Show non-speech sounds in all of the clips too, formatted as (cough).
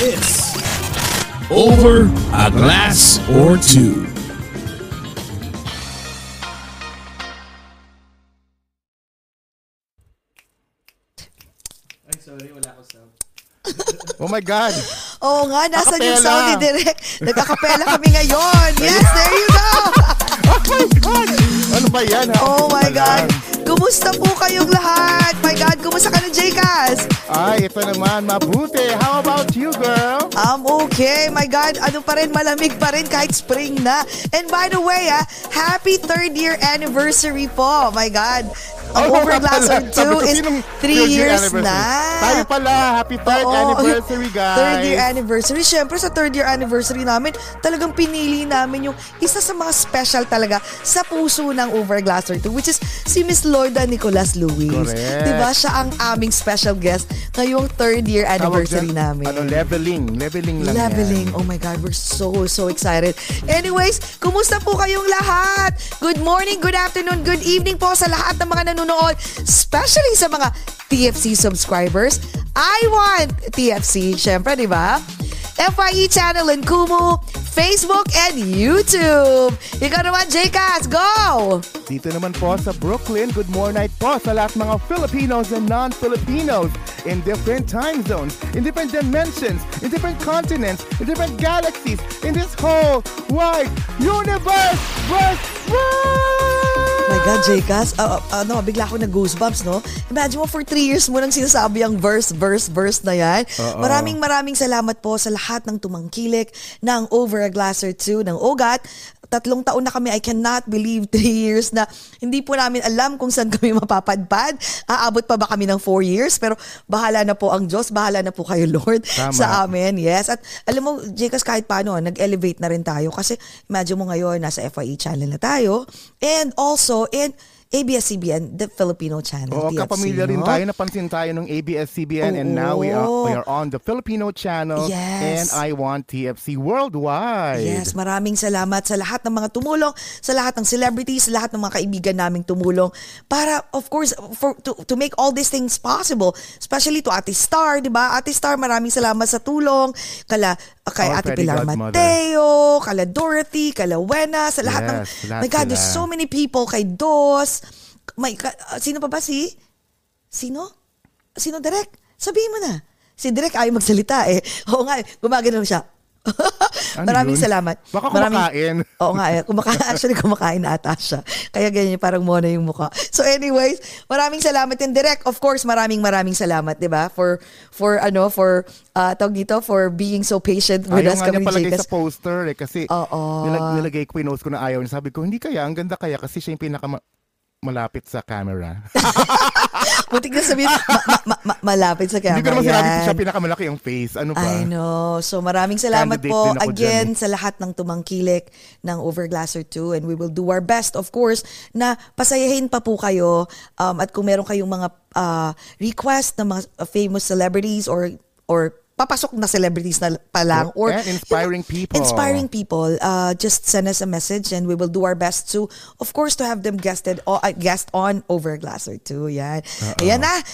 Is Over a Glass or Two. Oh my God! Oo nga, nasa yung sound ni Direk. Nagkakapela kami ngayon. Yes, there you go. (laughs) Oh my God! Ano ba yan? ha? Oh my Wala. God. Kumusta po kayong lahat? My God, kumusta ka na, Jcas? Ay, ito naman, mabuti. How about you, girl? I'm okay. My God, ano pa rin, malamig pa rin kahit spring na. And by the way, ah, happy third year anniversary po. My God. Ang Oh, or Sabi 2 ko, is sinong 3 third year years na. Tayo pala. Happy third Oo. anniversary, guys. Third year anniversary. Siyempre, sa third year anniversary namin, talagang pinili namin yung isa sa mga special talaga sa puso ng Overglasser 2, which is si Miss Lorda Nicolas Luis. Correct. Diba? Siya ang aming special guest ngayong third year Tawag anniversary dyan, namin. Ano, leveling. Leveling lang Leveling. yan. Oh my God, we're so, so excited. Anyways, kumusta po kayong lahat? Good morning, good afternoon, good evening po sa lahat ng mga nanonood, especially sa mga TFC subscribers. I want TFC, syempre, di ba? FYE channel in Kumu, Facebook, and YouTube. Ikaw naman, Jcas, go! Dito naman po sa Brooklyn, good morning po sa lahat mga Filipinos and non-Filipinos in different time zones, in different dimensions, in different continents, in different galaxies, in this whole wide universe. Verse, My God, Jcas, uh, uh, ano, bigla ako nag-goosebumps, no? Imagine mo, for three years mo nang sinasabi ang verse, verse, verse na yan. Oo. Maraming maraming salamat po sa lahat ng tumangkilik ng Over a Glass or Two, ng OGAT. Tatlong taon na kami, I cannot believe three (laughs) years na hindi po namin alam kung saan kami mapapadpad. Aabot pa ba kami ng four years? Pero bahala na po ang Diyos, bahala na po kayo, Lord, (laughs) Tama. sa amin. Yes. At alam mo, Jcas, kahit paano, nag-elevate na rin tayo. Kasi imagine mo ngayon, nasa FYE channel na tayo. And also, in ABS-CBN, the Filipino channel. Oo, TFC, kapamilya rin tayo. Napansin tayo ng ABS-CBN and now we are, we are on the Filipino channel Yes. and I want TFC worldwide. Yes, maraming salamat sa lahat ng mga tumulong, sa lahat ng celebrities, sa lahat ng mga kaibigan naming tumulong para of course for to, to make all these things possible, especially to Ate Star, 'di ba? Ate Star, maraming salamat sa tulong kala kay Our Ate Pilar godmother. Mateo, kala Dorothy, kala Wena, sa lahat ng Yes, lahat My God, there's so many people kay Dos. May ka- uh, sino pa ba si Sino? Sino Direk? Sabihin mo na. Si Direk ayaw magsalita eh. (laughs) Oo nga, eh, gumagano siya. (laughs) Ano Maraming yun? salamat. Baka Maraming- kumakain. (laughs) Oo nga, eh. Kumaka- actually kumakain na ata siya. Kaya ganyan, parang mona yung mukha. So anyways, maraming salamat din direct. Of course, maraming maraming salamat, 'di ba? For for ano, for uh, tawag dito for being so patient with Ayaw us nga kami niya ni palagay sa poster eh kasi Oo. nilag, nilagay ko, pinost ko na ayaw niya. Sabi ko, hindi kaya, ang ganda kaya kasi siya yung pinaka malapit sa camera. (laughs) Butik na sabihin, ma- ma- ma- ma- malapit sa camera. hindi ko naman sinabi ko siya pinakamalaki yung face. Ano ba? I know. So maraming salamat Candidate po again dyan eh. sa lahat ng tumangkilik ng Overglasser 2 and we will do our best of course na pasayahin pa po kayo um, at kung meron kayong mga uh, request ng mga famous celebrities or or papasok na celebrities na pa lang or And inspiring people. inspiring people. Uh, just send us a message and we will do our best to of course to have them guested o uh, guest on over Glasser 2 yan. Ayan na.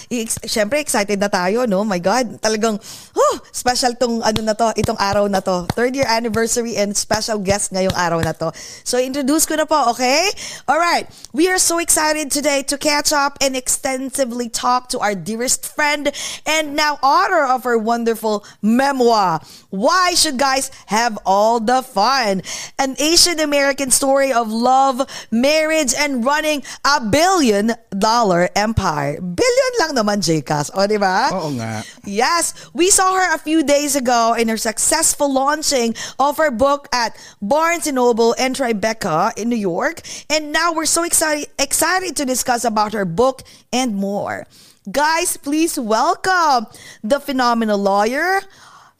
Syempre excited na tayo no? My god talagang oh, special tong ano na to itong araw na to. Third year anniversary and special guest ngayong araw na to. So introduce ko na po okay? All right. We are so excited today to catch up and extensively talk to our dearest friend and now author of our wonderful memoir. Why should guys have all the fun? An Asian American story of love, marriage, and running a billion dollar empire. Billion lang naman, JCas. O, di ba? Oo nga. Yes, we saw her a few days ago in her successful launching of her book at Barnes & Noble and Tribeca in New York. And now we're so excited, excited to discuss about her book and more. Guys, please welcome the phenomenal lawyer,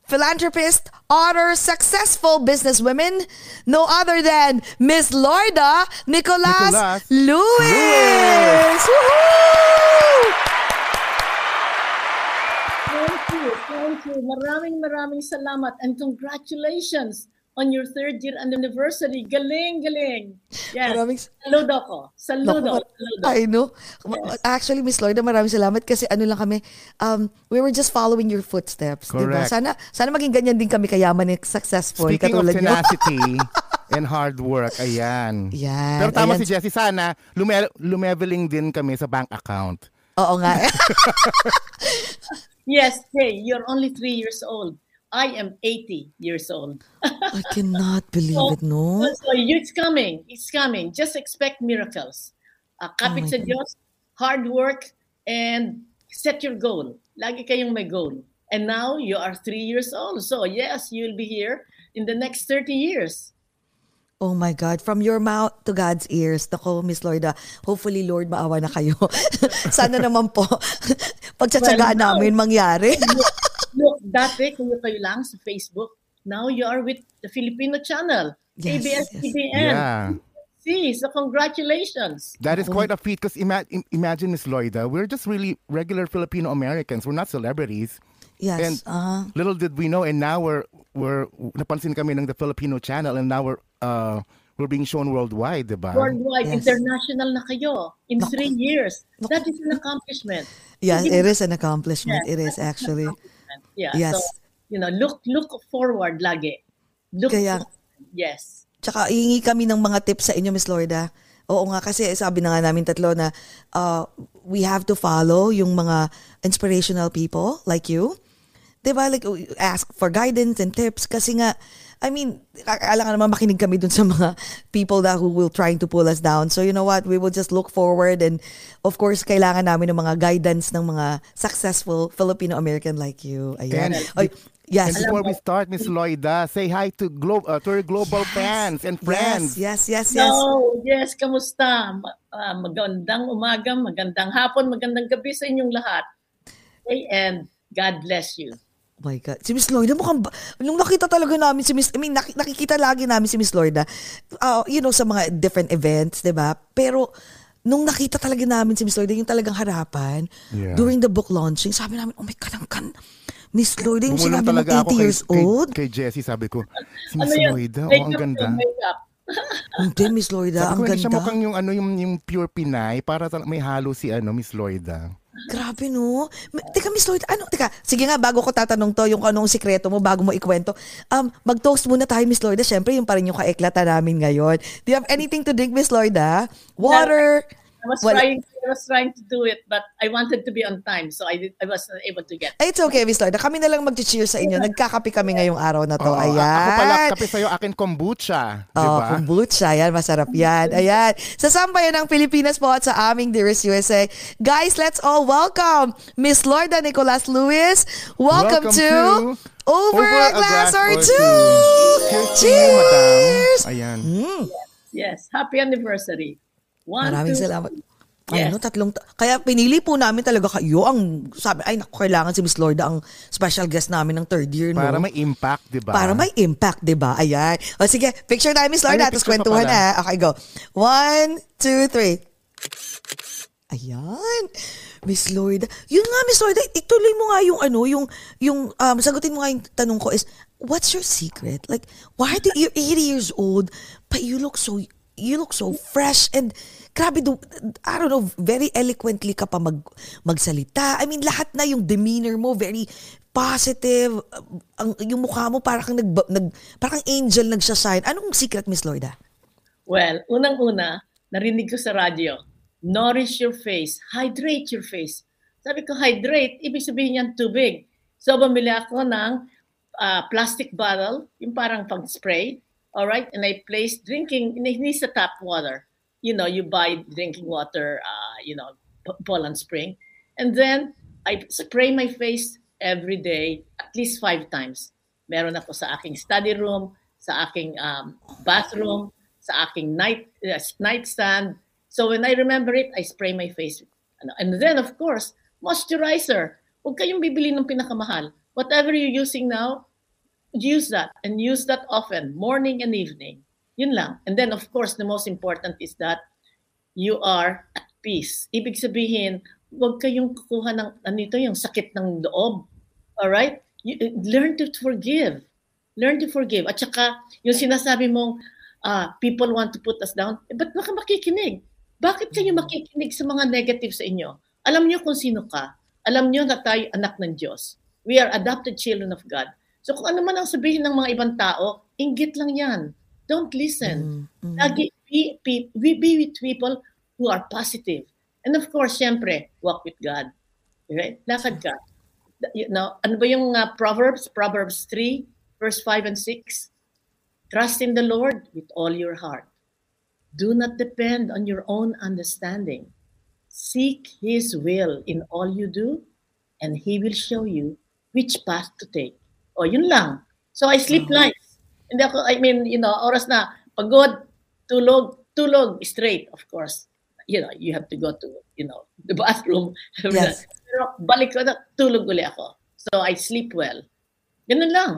philanthropist, author, successful businesswoman, no other than Miss Lorda Nicolas, Nicolas Lewis. Lewis. Thank you, thank you. Maraming maraming salamat and congratulations on your third year anniversary. Galing, galing. Yes. Maraming- Saludo ko. Saludo. Naku, saludo. I know. Actually, Miss Lorda, maraming salamat kasi ano lang kami, um, we were just following your footsteps. Diba? Correct. Sana, sana maging ganyan din kami kayaman and successful. Speaking of katulad nyo. tenacity (laughs) and hard work, ayan. Yan, Pero tama ayan. si Jessie, sana lume- lumeveling din kami sa bank account. Oo nga. (laughs) Yes, hey, you're only three years old. I am 80 years old. I cannot (laughs) believe it, no? So it's coming. It's coming. Just expect miracles. Uh, kapit Oh sa God. Diyos, hard work, and set your goal. Lagi kayong may goal. And now you are three years old. So yes, you'll be here in the next 30 years. Oh my God. From your mouth to God's ears. Nako, Miss Lorda, hopefully, Lord, maawa na kayo. (laughs) sana naman po, (laughs) pagtsatsagaan Well, no. namin mangyari. Dati kayo kayo lang sa Facebook. Now you are with the Filipino channel. Yes, ABS-CBN. Yeah. See, so congratulations. That is quite a feat because ima- im- imagine, Miss Loida, we're just really regular Filipino Americans. We're not celebrities. yes. And uh, little did we know, and now we're we're napansin kami ng the Filipino channel, and now we're uh we're being shown worldwide, diba? Worldwide, Yes. international na kayo in Naku. three years. That is an accomplishment. yes, it is an accomplishment. Yeah, It is actually. Yeah. Yes. So, you know, look look forward lagi. Look Kaya- yes. Tsaka hihingi kami ng mga tips sa inyo, Miss Lorda. Oo nga, kasi sabi na nga namin tatlo na uh, we have to follow yung mga inspirational people like you. Diba? Like, ask for guidance and tips kasi nga, I mean, kailangan naman makinig kami dun sa mga people that who will trying to pull us down. So you know what? We will just look forward and of course, kailangan namin ng mga guidance ng mga successful Filipino-American like you. Ayan. Oy, yes. And before we start, Miss Loida, say hi to glo- uh, to our global fans and friends. Yes, yes, yes, yes. No, yes, kamusta? Ah, magandang umaga, magandang hapon, magandang gabi sa inyong lahat. And God bless you. Oh my God. Si Miss Lloyda mukhang, ba- nung nakita talaga namin si Miss, I mean, nak- nakikita lagi namin si Miss Lloyda, uh, you know, sa mga different events, di ba? Pero, nung nakita talaga namin si Miss Lloyda, yung talagang harapan, Yeah. during the book launching, sabi namin, oh my God, ang kan, Miss Lloyda, yung Bumulong sinabi mo, talaga 80 ako kay, years kay, old. kay Jessie, sabi ko, si Ano Miss yun? Loida, oh, ang ganda. (laughs) Hindi, Miss Lloyda, Sabi ang ko, hindi siya ganda. mukhang yung, ano, yung, yung pure Pinay, para may halo si ano, Miss Loida. Grabe no. Teka, Miss Lloyd, ano, teka, sige nga, bago ko tatanong to, yung anong sikreto mo, bago mo ikwento, um, mag-toast muna tayo, Miss Lloyda. Siyempre, yung pa rin yung kaiklata namin ngayon. Do you have anything to drink, Miss Lloyda? Water? I was Wala. trying I was trying to do it, but I wanted to be on time, so I did, I was not able to get. Ay, It's okay, Miss Lloyda. Kami na lang mag-cheer sa inyo. Nagkakape kami ngayong araw na to. Oo, Ayan. Ako pala, kape sa'yo, akin kombucha. Di Oh, kombucha. Yan, masarap yan. Ayan. Sa sambayan ng Pilipinas po at sa aming Dearest USA. Guys, let's all welcome Miss Lorda Nicolas Lewis. Welcome, Welcome to, to Over, a Glass, or Two. Cheers! you, madam. Cheers! Ayan. Yes, happy anniversary. One, Maraming two, salamat. Yes. Ano, tatlong, ta- kaya pinili po namin talaga kayo ang, sabi, ay naku, kailangan si Miss Lorda ang special guest namin ng third year, no? Para may impact, di ba? Para may impact, di ba? Ayan. O sige, picture tayo, Miss Lorda, tapos kwentuhan na. Okay, go. One, two, three. Ayan. Miss Lorda. Yun nga, Miss Lorda, ituloy mo nga yung ano, yung, yung, um, sagutin mo nga yung tanong ko is, what's your secret? Like, why do you're 80 years old, but you look so, you look so fresh and grabe, do, I don't know, very eloquently ka pa mag, magsalita. I mean, lahat na yung demeanor mo, very positive. Ang, yung mukha mo para kang, nag, nag, para kang angel nagsashine. Anong secret, Miss Lorda? Well, unang-una, narinig ko sa radyo, nourish your face, hydrate your face. Sabi ko, hydrate, ibig sabihin yan tubig. So, bumili ako ng uh, plastic bottle, yung parang pang spray. All right, and I place drinking, hindi sa tap water. You know, you buy drinking water, uh, you know, Poland Spring. And then, I spray my face every day, at least five times. Meron ako sa aking study room, sa aking um, bathroom, sa aking night uh, nightstand. So when I remember it, I spray my face. And then, of course, moisturizer. Huwag kayong bibili ng pinakamahal. Whatever you're using now, use that and use that often, morning and evening. Yun lang. And then, of course, the most important is that you are at peace. Ibig sabihin, huwag kayong kukuha ng, ano ito, yung sakit ng loob. Alright? You, learn to forgive. Learn to forgive. At saka, yung sinasabi mong, uh, people want to put us down, eh, ba't baka makikinig? Bakit kayo mm. makikinig sa mga negative sa inyo? Alam niyo kung sino ka. Alam niyo na tayo anak ng Diyos. We are adopted children of God. So kung ano man ang sabihin ng mga ibang tao, inggit lang yan. Don't listen. Mm-hmm. Lagi be, be, we be with people who are positive. And of course, syempre, walk with God. Okay? Lakad ka. You know, ano ba yung uh, Proverbs? Proverbs 3, verse 5 and 6. Trust in the Lord with all your heart. Do not depend on your own understanding. Seek His will in all you do, and He will show you which path to take. O, yun lang. So, I sleep uh-huh. nights. Hindi ako, I mean, you know, oras na, pagod, tulog, tulog, straight, of course. You know, you have to go to, you know, the bathroom. (laughs) Yes. Pero balik ko na, tulog uli ako. So, I sleep well. Ganun lang.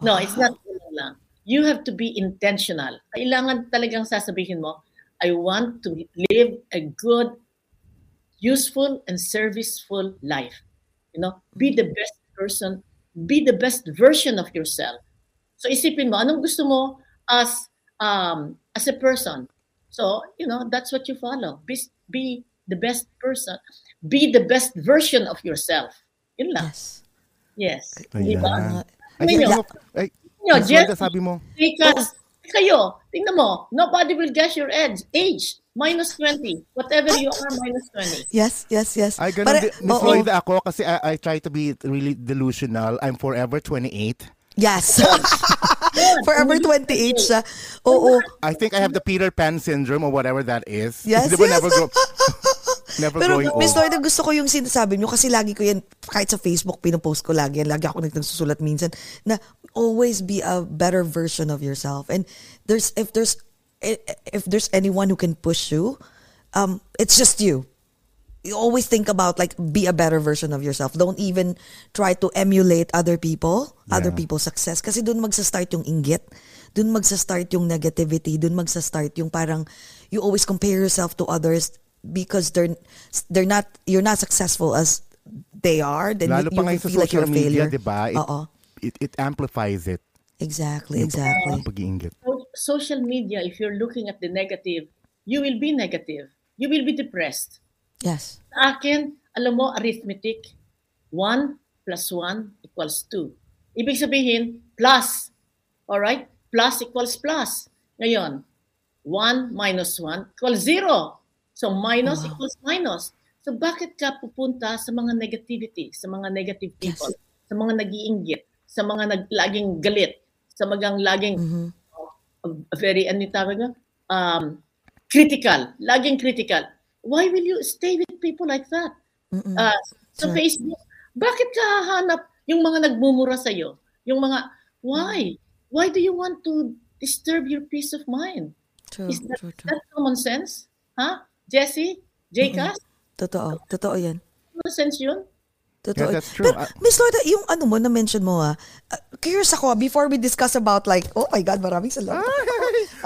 No, wow. it's not ganun lang. You have to be intentional. Kailangan talagang sasabihin mo, I want to live a good, useful, and serviceful life. You know, be the best person be the best version of yourself. So isipin mo, anong gusto mo as um, as a person? So, you know, that's what you follow. Be, be the best person. Be the best version of yourself. Yun lang. Yes. Yes. Ayan. Diba? Ay, ay, ay, Nyo, Jeff, sabi mo. Because, kayo, tingnan mo, nobody will guess your age. age minus 20. Whatever you are, minus 20. Yes, yes, yes. Ay, ganun, Para, Miss Lloyd, ako kasi I, I try to be really delusional. I'm forever 28. Yes. (laughs) Forever 28 siya. Oo. I think I have the Peter Pan syndrome or whatever that is. Yes, yes. Never grow, (laughs) never Pero growing Miss Lloyd, gusto ko yung sinasabi nyo kasi lagi ko yan, kahit sa Facebook, pinopost ko lagi yan. Lagi ako nagsusulat minsan na always be a better version of yourself. And there's, if there's if there's anyone who can push you, um, it's just you. You always think about like be a better version of yourself. Don't even try to emulate other people, yeah. other people's success. Kasi dun magsa-start yung inggit. Dun magsa-start yung negativity. Dun magsa-start yung parang you always compare yourself to others because they're they're not you're not successful as they are. Then Lalo you, you feel like you're a failure. Media, diba? It, it, it amplifies it. Exactly, exactly. Pag-iinggit. Social media, if you're looking at the negative, you will be negative. You will be depressed. Yes. Sa akin, alam mo, arithmetic, 1 plus 1 equals 2. Ibig sabihin, plus. Alright? Plus equals plus. Ngayon, 1 minus 1 equals 0. So minus wow. equals minus. So bakit ka pupunta sa mga negativity, sa mga negative people, yes. sa mga nag-iinggit, sa mga nag laging galit, sa magang laging mm-hmm. Very ano tawag nga um critical. Laging critical. Why will you stay with people like that? Mm-mm. uh, sa sure. Facebook bakit ka hahanap yung mga nagmumura sa iyo yung mga why? Why do you want to disturb your peace of mind? True, is that, true, true. that common sense? Ha huh? Jessie Jcas totoo. Totoo yan. Common sense yun Totoo. Yeah, that's true. Pero, Miss Lorda, yung ano mo na-mention mo ah, uh, curious ako ah, before we discuss about like, oh my God, maraming salamat. (laughs)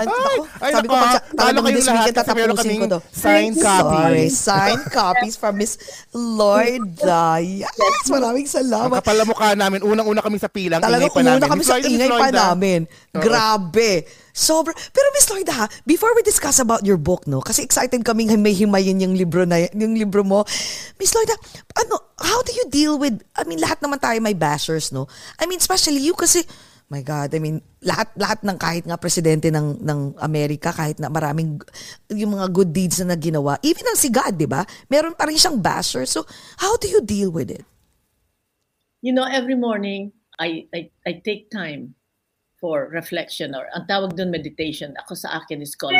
Ay, ay, ako, ay, sabi ko pag talagang this weekend tatapusin ko to. Signed copies. Sorry, signed copies from Miss Lorda. Yes, maraming salamat. Ang kapal mukha namin, unang-una kami sa pilang, Talagang ingay pa namin. Talagang kami sa ingay pa namin. Grabe. Sobra. Pero Miss Lloyd ha, before we discuss about your book, no, kasi excited kaming may himayin yung libro na yung libro mo. Miss Lloyd ano, how do you deal with, I mean, lahat naman tayo may bashers, no? I mean, especially you kasi, my God, I mean, lahat lahat ng kahit nga presidente ng ng Amerika, kahit na maraming yung mga good deeds na ginawa, even ang si God, 'di ba? Meron pa rin siyang basher. So, how do you deal with it? you know, every morning, I, I, I take time for reflection or ang tawag doon meditation. Ako sa akin is called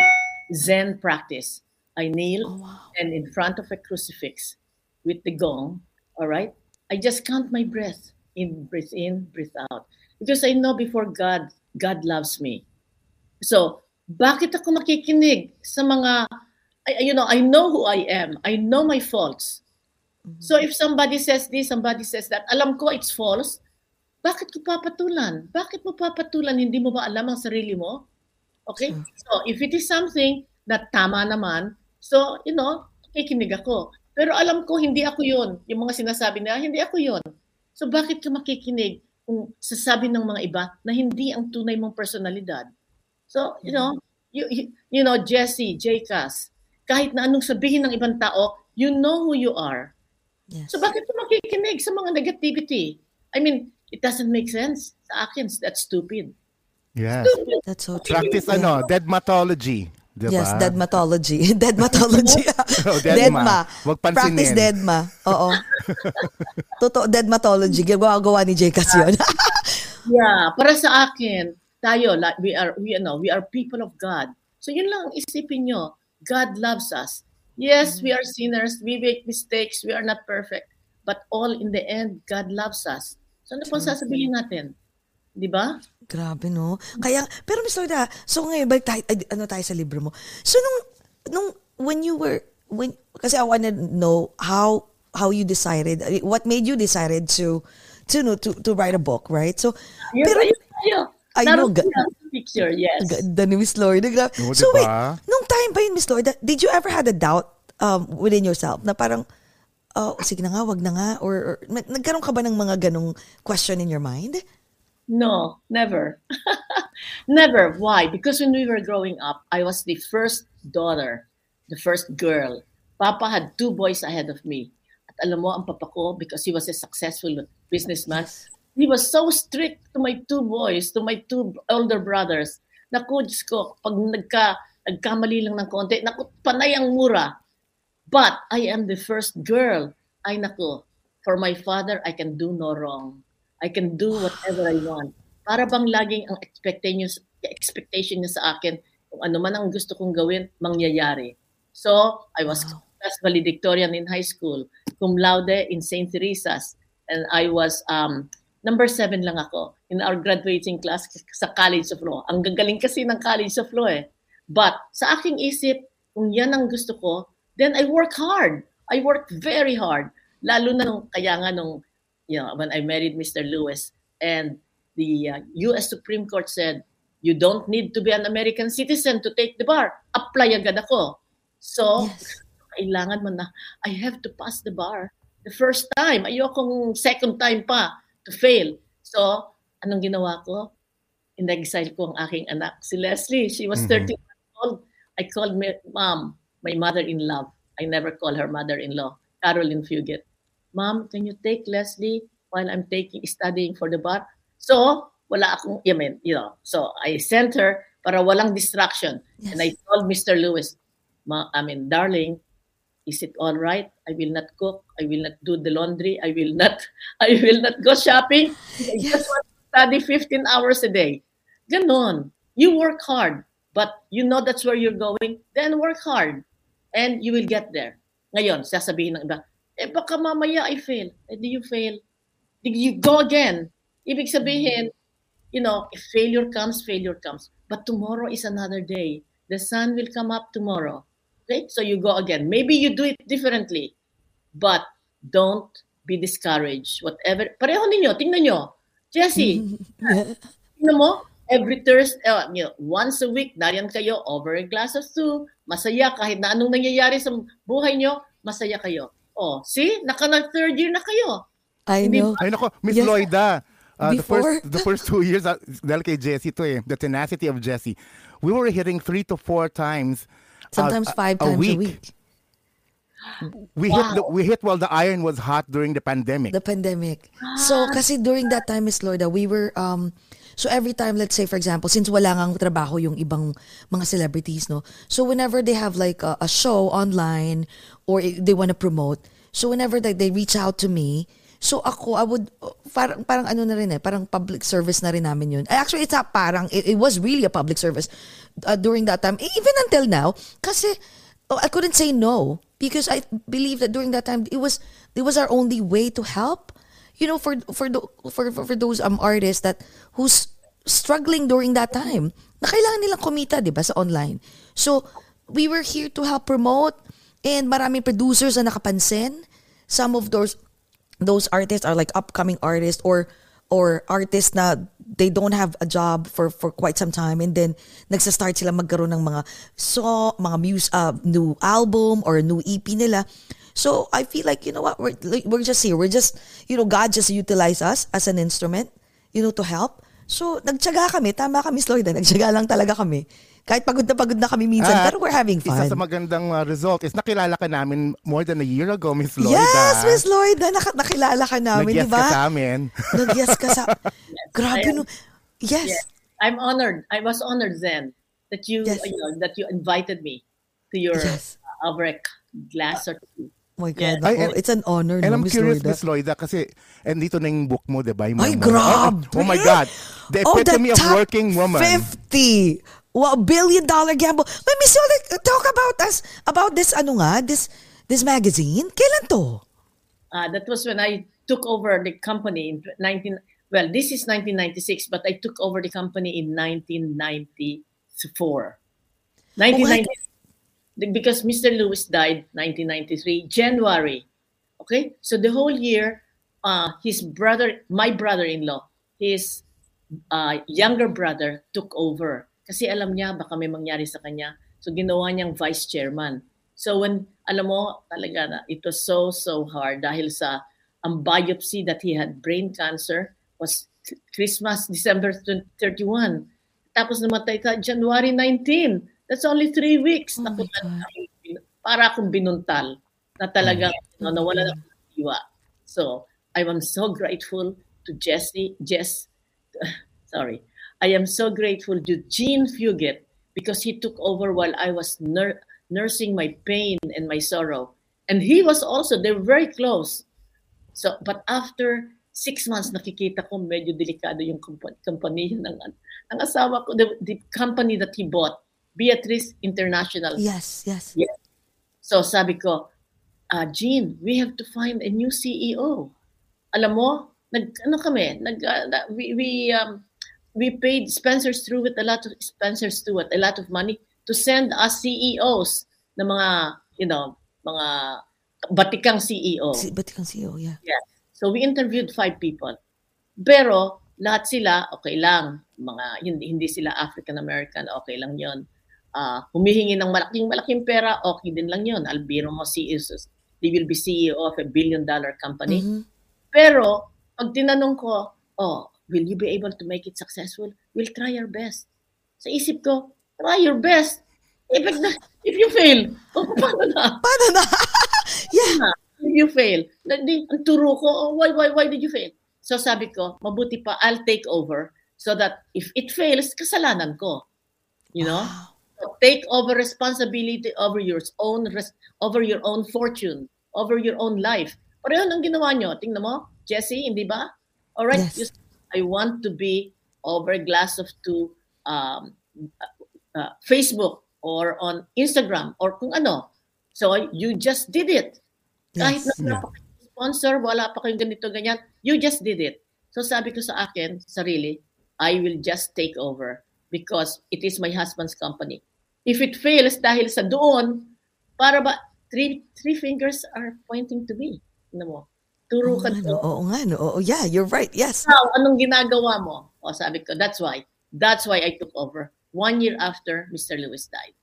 Zen practice. I kneel Oh, wow. and in front of a crucifix with the gong, all right? I just count my breath in, breathe in, breathe out. Because I know before God, God loves me. So, bakit ako makikinig sa mga, you know, I know who I am. I know my faults. So if somebody says this, somebody says that, alam ko it's false, bakit ko papatulan? Bakit mo papatulan? Hindi mo ba alam ang sarili mo? Okay? So if it is something na tama naman, so, you know, kikinig ako. Pero alam ko, hindi ako yun. Yung mga sinasabi na, hindi ako yun. So bakit ka makikinig kung sasabi ng mga iba na hindi ang tunay mong personalidad? So, you know, you, you, you know, Jesse, Jcas, kahit na anong sabihin ng ibang tao, you know who you are. Yes. So bakit ka makikinig sa mga negativity? I mean, it doesn't make sense. Sa akin, that's stupid. Yes. Stupid. That's so true. Practice Yeah. ano, deadmatology. Diba? Yes, deadmatology. (laughs) deadmatology. (laughs) Oh, deadma. Huwag pansinin. Practice deadma. Oo. (laughs) Totoo, deadmatology. Gawa-gawa ni Jcas yun. Yeah, para sa akin, tayo, like, we are, we, know, we are people of God. So yun lang ang isipin nyo. God loves us. Yes, we are sinners. We make mistakes. We are not perfect. But all in the end, God loves us. So ano pang sasabihin natin? Di ba? Grabe, no? Kaya, pero Miss Lloyda, so ngayon, balik tayo, ay, ano tayo sa libro mo. So nung, nung, when you were, when, kasi I wanna know how, how you decided, what made you decided to, to, no, to, to write a book, right? So, Ayun, pero, ayun, ayun. I know, ga- picture, yes. ganda ni Miss Lloyda. Grabe. Oo, so diba? wait, nung time ba yun, Miss Lloyda, did you ever had a doubt um, within yourself na parang, oh, sige na nga, wag na nga, or, or nag- nagkaroon ka ba ng mga ganong question in your mind? No, never. (laughs) never. Why? Because when we were growing up, I was the first daughter, the first girl. Papa had two boys ahead of me. At alam mo, ang papa ko, because he was a successful businessman, he was so strict to my two boys, to my two older brothers. Naku, Diyos ko, pag nagka, nagkamali lang ng konti, naku, panay ang mura. But I am the first girl. Ay naku, for my father, I can do no wrong. I can do whatever I want. Para bang laging ang expectation expectation niya sa akin, kung ano man ang gusto kong gawin, mangyayari. So, I was class valedictorian in high school, cum laude in St. Teresa's, and I was um, number seven lang ako in our graduating class sa College of Law. Ang gagaling kasi ng College of Law eh. But sa aking isip, kung yan ang gusto ko, then I work hard. I work very hard. Lalo na nung, kaya nga nung, you know, when I married Mr. Lewis, and the uh, U.S. Supreme Court said, you don't need to be an American citizen to take the bar. Apply agad ako. So, Yes. kailangan mo na, I have to pass the bar. The first time, ayokong second time pa to fail. So, anong ginawa ko? In-exile ko ang aking anak, si Leslie. She was Mhm. 13 years old. I called my mom, my mother-in-law. I never call her mother-in-law, Caroline Fugit. Mom, can you take Leslie while I'm taking studying for the bar? So, wala akong, I mean, you know, so I sent her para walang distraction. And I told Mr. Lewis, Ma, I mean, darling, is it all right? I will not cook. I will not do the laundry. I will not, (laughs) I will not go shopping. I just want to study 15 hours a day. Ganon. You work hard, but you know that's where you're going, then work hard. And you will get there. Ngayon, sasabihin ng iba, eh baka mamaya I fail. Eh do you fail? Did you go again? Ibig sabihin, you know, if failure comes, failure comes. But tomorrow is another day. The sun will come up tomorrow. Okay? So you go again. Maybe you do it differently. But don't be discouraged. Whatever. Pareho ninyo. Tingnan nyo. Jesse, (laughs) tingnan mo, every Thursday, uh, you know, once a week, nariyan kayo over a glass of soup, masaya kahit na anong nangyayari sa buhay nyo, masaya kayo. Oh, see? Naka na third year na kayo. I know. Ay nako, Miss Yes. Lloyda. Uh, the first the first two years, uh, dahil kay Jessie to eh, the tenacity of Jessie, we were hitting three to four times. uh, Sometimes five times a week. We hit the, we hit while the iron was hot during the pandemic. The pandemic. So, kasi during that time, Miss Lorda, we were, um, so every time, let's say, for example, since wala ngang trabaho yung ibang mga celebrities, no? So, whenever they have like a, a show online or they want to promote, so whenever they, they reach out to me, So ako, I would, parang, parang ano na rin eh, parang public service na rin namin yun. Actually, it's not parang, it, it was really a public service uh, during that time. Even until now, kasi oh, I couldn't say no because I believe that during that time, it was, it was our only way to help. You know, for for the, for, for for those um artists that who's struggling during that time, na kailangan nilang kumita, 'di ba, sa online. So, we were here to help promote and maraming producers na nakapansin. Some of those those artists are like upcoming artists or or artists na they don't have a job for for quite some time and then nagsa-start sila magkaroon ng mga so mga muse uh, new album or new EP nila. So I feel like you know what we're we're just here. We're just you know God just utilize us as an instrument, you know, to help. So nagtiyaga kami, tama kami Lloyd, nagtiyaga lang talaga kami. Kahit pagod na pagod na kami minsan, At pero we're having fun. Isa sa magandang uh, result is nakilala ka namin more than a year ago, Miss Lloyd. Yes, ah. Miss Lloyd, na nak- nakilala ka namin, di Nag-guest ka ba? sa amin. (laughs) Nag-yes ka sa... Grabe I am- no. Yes. Yes. I'm honored. I was honored then that you, Yes. you know, that you invited me to your Yes. uh, over a glass or two. Oh my Yes. God. Ay, nako, and- it's an honor, And no, I'm Miss curious, Lloyd. Miss Lloyda, kasi andito na yung book mo, di ba? Yung Ay, memoir. grabe! Oh, oh my God. The Oh, the epitome of top working woman. 50! Wow, billion dollar gamble. But Miss Lloyd, talk about us, about this, ano nga, this, this magazine. Kailan to? Uh, that was when I took over the company in 19. Well, this is 1996, but I took over the company in 1994. 1990, because Mr. Lewis died 1993 January. Okay, so the whole year, uh, his brother, my brother-in-law, his uh, younger brother took over. Kasi alam niya baka may mangyari sa kanya. So ginawa niyang vice chairman. So when, alam mo, talaga na, it was so, so hard dahil sa ang biopsy that he had brain cancer was Christmas, December 31. Tapos namatay sa January 19. That's only three weeks. Oh Naku, para akong binuntal na talagang no, nawala na akong iwa. So, I am so grateful to Jesse, Jess, (laughs) sorry. I am so grateful to Gene Fugit because he took over while I was nur- nursing my pain and my sorrow. And he was also, they were very close. So, but after six months, nakikita ko medyo delikado yung company, company (laughs) ng, ng asawa ko, the, the company that he bought, Beatrice International. Yes, yes. Yeah. So sabi ko, ah Jean, we have to find a new CEO. Alam mo, nag ano kami, nag na- we we um we paid Spencer Stewart a lot of Spencer Stewart a lot of money to send us CEOs na mga, you know, mga batikang CEO. Si, ba't kang CEO? Yeah. Yeah. So we interviewed five people. Pero lahat sila okay lang. Mga hindi, hindi sila African American, okay lang 'yon. Ah, humihingi ng malaking malaking pera, okay din lang 'yon. Albiro mo CEO, they will be CEO of a billion dollar company. Mhm. Pero pag tinanong ko, oh, will you be able to make it successful? We'll try our best. Sa isip ko, try your best. If, if you fail, (laughs) oh, paano na? Paano na? (laughs) yeah. na, if you fail, na- di, ang turo ko, oh, why, why, why did you fail? So sabi ko, mabuti pa, I'll take over so that if it fails, kasalanan ko. You know? Wow. So take over responsibility over your own res- over your own fortune, over your own life. Pareho ng ginawa nyo. Tingnan mo, Jesse, hindi ba? All right, Yes. I want to be over a glass of two um, uh, uh, Facebook or on Instagram or kung ano. So you just did it. Kahit Yes. na wala pa kayong sponsor, wala pa kayong ganito, ganyan, you just did it. So sabi ko sa akin, sarili, I will just take over because it is my husband's company. If it fails dahil sa doon, para ba, three, three fingers are pointing to me. Ano mo? Turo Oo ka nga, no? Oo nga, no? Oo, yeah, you're right. Yes. Now, anong ginagawa mo? O sabi ko, that's why. That's why I took over. One year after Mr. Lewis died.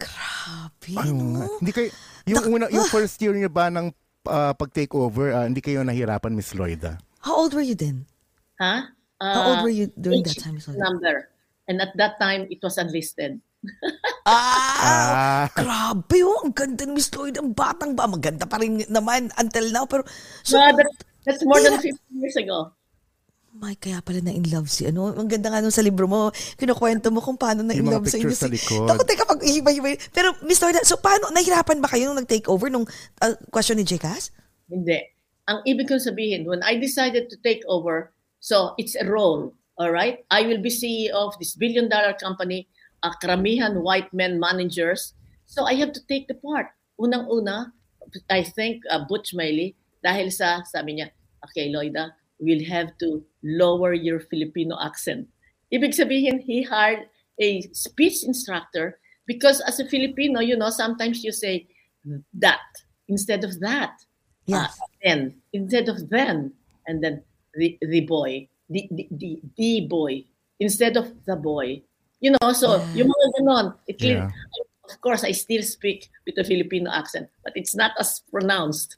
Grabe, no? nga. Hindi kayo, yung, una, yung first year niyo ba ng uh, pag-take over, ah, hindi kayo nahirapan, Miss Lloyda? How old were you then? Huh? How Uh, old were you during that time? Sorry. Number. And at that time, it was unlisted. (laughs) Ah! Ah, Grabe, oh. Ang ganda ni Miss Lloyd. Ang batang ba? Maganda pa rin naman until now. Pero, so, So, that, that's more than Yeah. 15 years ago. my, kaya pala na in love si ano. Ang ganda nga nung sa libro mo. Kinukwento mo kung paano na in love sa inyo. pictures sa si- likod. Naku, teka, pag ihibay-hibay. Pero, Miss Lloyd, so paano, nahirapan ba kayo nung nag-take over nung uh, question ni Jcas? Hindi. ang ibig kong sabihin, when I decided to take over, so it's a role, all right? I will be CEO of this billion dollar company, uh, karamihan white men managers. So I have to take the part. Unang-una, I think uh, Butch Miley, dahil sa, sabi niya, okay, Loida, we'll have to lower your Filipino accent. Ibig sabihin, he hired a speech instructor because as a Filipino, you know, sometimes you say that instead of that. Yes. Uh, then instead of then, and then the the boy, the the the, the boy instead of the boy. You know, so yung mga ganon, it Yeah. of course I still speak with a Filipino accent, but it's not as pronounced.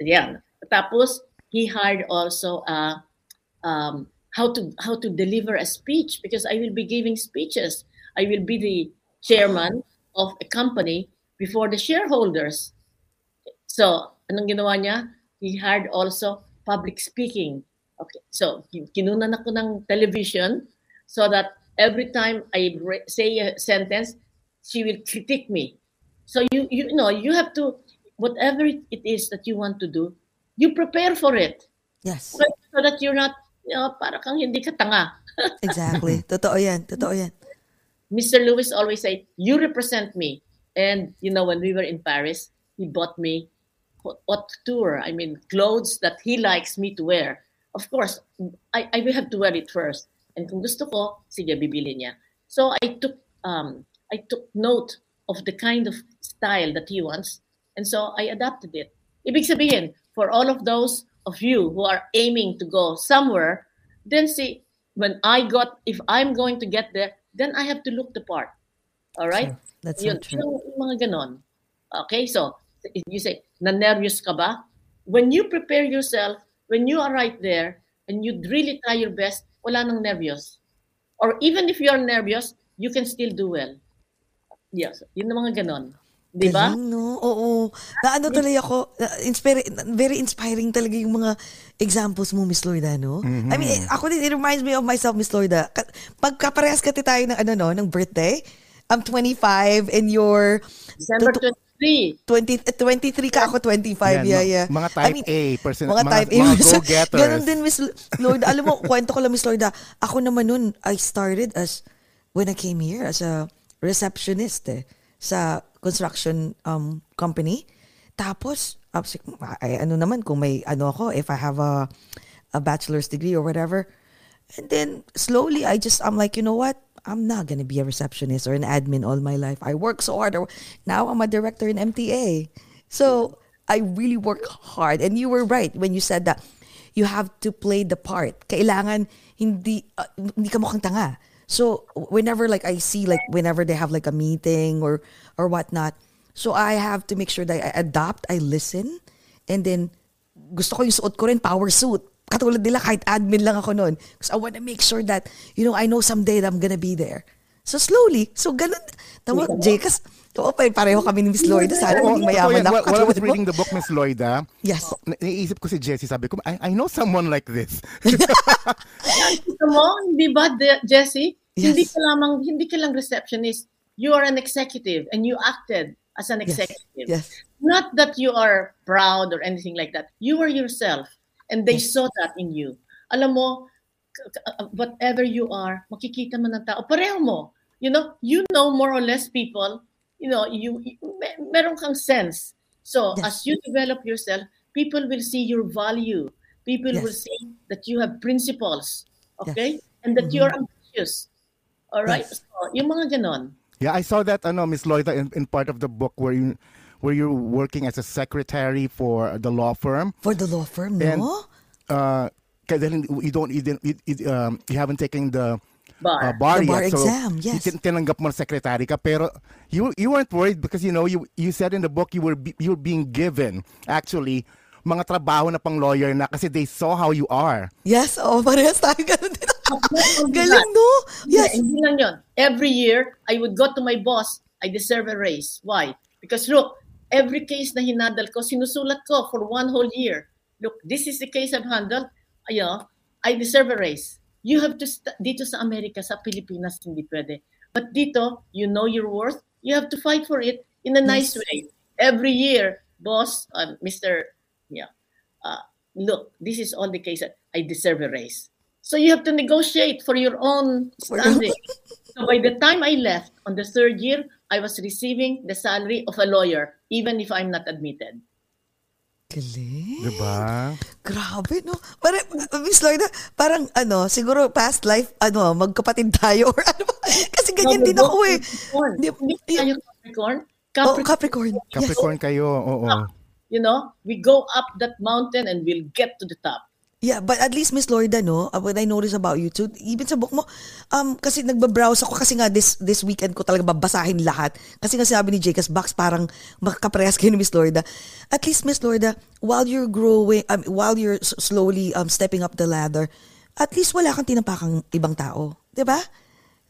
Yan. Tapos he hired also uh, um, how to how to deliver a speech because I will be giving speeches. I will be the chairman of a company before the shareholders. So, anong ginawa niya? He hired also public speaking. Okay. So, kin- kinunan ako ng television so that every time I re- say a sentence, she will critique me. So you you know, you have to whatever it is that you want to do, you prepare for it Yes. so that you're not you know, para kang hindi ka tanga. (laughs) Exactly. Mm-hmm. Totoo yan. Totoo yan. Mr. Lewis always say, "You represent me." And you know, when we were in Paris, he bought me haute couture. I mean, clothes that he likes me to wear. Of course, I, I will have to wear it first. And kung gusto ko, sige, bibili niya. So I took um, I took note of the kind of style that he wants, and so I adapted it. Ibig sabihin, for all of those of you who are aiming to go somewhere, then see, when I got, if I'm going to get there, then I have to look the part. All right? That's so Yun, true. yung, yung mga ganon. Okay, so you say, na-nervous ka ba? When you prepare yourself, when you are right there, and you really try your best, wala nang nervous. Or even if you are nervous, you can still do well. Yes, yun ang mga ganon. Di ba? Galing, no? Oo. Na ano tuloy ako, na- inspire, very inspiring talaga yung mga examples mo, Miss Lloyda, no? I mean, ako din, it reminds me of myself, Miss Lloyda. Ka- Pagkaparehas kati tayo ng, ano, no, ng birthday, I'm 25 and you're December Totoo- 23. 20, eh, 23 ka, ako 25. Yeah, Yan, yeah. mga type A person- Mga, mga- type A. mga (laughs) go-getters. Ganon din, Miss Lloyda. Alam mo, kwento ko lang, Miss Lloyda. Ako naman nun, I started as, when I came here, as a receptionist eh, sa construction um, company. Tapos, ay, ano naman, kung may, ano ako, if I have a, a bachelor's degree or whatever. And then, slowly, I just, I'm like, you know what? I'm not gonna be a receptionist or an admin all my life. I work so hard. Now I'm a director in MTA. So I really work hard. And you were right when you said that you have to play the part. Kailangan hindi uh, hindi ka mukhang tanga. So whenever like I see like whenever they have like a meeting or or whatnot, so I have to make sure that I adapt, I listen, and then gusto ko yung suot ko rin power suit. Katulad nila kahit admin lang ako noon. Because I want to make sure that, you know, I know someday that I'm gonna be there. So slowly, so ganun. Tama, Jcas, oo, pa- pareho kami ni Miss Lloyd. Sana Oo, maging mayaman ako. While, while I was reading the book, Miss Lloyda, Yes. na- naiisip ko si Jessie, sabi ko, I, I know someone like this. (laughs) Ito mo, hindi ba, Jessie? Yes. Hindi ka lamang, hindi ka lang receptionist. You are an executive and you acted as an Yes. executive. Yes. Not that you are proud or anything like that. You are yourself and they saw that in you. Alam mo, k- k- uh, whatever you are, makikita mo ng tao. Pareho mo. You know, you know more or less people. You know, you, you may, meron kang sense. So Yes. as you develop yourself, people will see your value. People will see that you have principles. Okay? And that you're ambitious. All right? Yes. So, yung mga ganon. yeah, I saw that, ano, Miss Lloyda, in, in part of the book where you where you're working as a secretary for the law firm. For the law firm, no? And, uh, kaya dahil you don't, you, didn't- you, you, um, you haven't taken the Bar. uh, bar The bar yet. So, exam, yes. tin- tinanggap mo na secretary ka. Pero you, you weren't worried because, you know, you, you said in the book you were, be- you were being given, actually, mga trabaho na pang lawyer na kasi they saw how you are. yes, oh, parehas tayo. Ganun din. (laughs) Galing, no? Hindi, Yes. Hindi lang yun. Every year, I would go to my boss, I deserve a raise. Why? Because look, every case na hinandal ko, sinusulat ko for one whole year. Look, this is the case I've handled. Ayo, I deserve a raise. You have to, st- dito sa Amerika, sa Pilipinas, hindi pwede. But dito, you know your worth. You have to fight for it in a nice Yes. way. Every year, boss, uh, Mr. Yeah, uh, look, this is all the case that I deserve a raise. So you have to negotiate for your own standing. so by the time I left on the third year, I was receiving the salary of a lawyer, even if I'm not admitted. Galing. Diba? Grabe, no? Parang, Miss Lloyda, parang ano, siguro past life, ano, magkapatid tayo or ano ba? (laughs) Kasi ganyan din ako eh. Capricorn. Di, tayo Capricorn? oh, Capricorn, Capricorn. Yes. Capricorn kayo, oo. you know, we go up that mountain and we'll get to the top. Yeah, but at least Miss Lorda, no, uh, what I noticed about you too, even sa book mo, um, kasi nagbabrowse ako kasi nga this this weekend ko talaga babasahin lahat. Kasi nga sabi ni Jacobs Box, parang makaparehas kayo ni Miss Lorda. At least Miss Lorda, while you're growing, um, while you're slowly um, stepping up the ladder, at least wala kang tinapakang ibang tao. 'Di ba?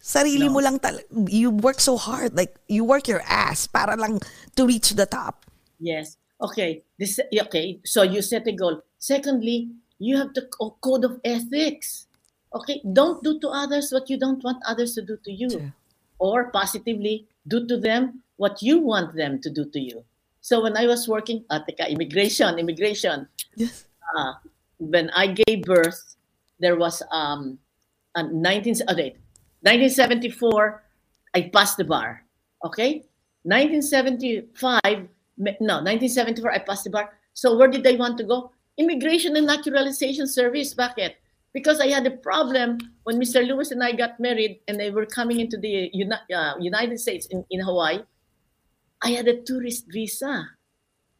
Sarili mo lang tal- you work so hard like you work your ass para lang to reach the top. Yes. Okay. This okay. So you set a goal. Secondly, you have the code of ethics. Okay. Don't do to others what you don't want others to do to you. True. Or positively, do to them what you want them to do to you. So when I was working at the immigration, immigration, Yes. uh, when I gave birth, there was um, a 19, oh, wait, 1974, I passed the bar. Okay? 1975, no, 1974, I passed the bar. So where did I want to go? Immigration and Naturalization Service. Bakit? Because I had a problem when Mr. Lewis and I got married and they were coming into the Uni- uh, United States in, in Hawaii. I had a tourist visa.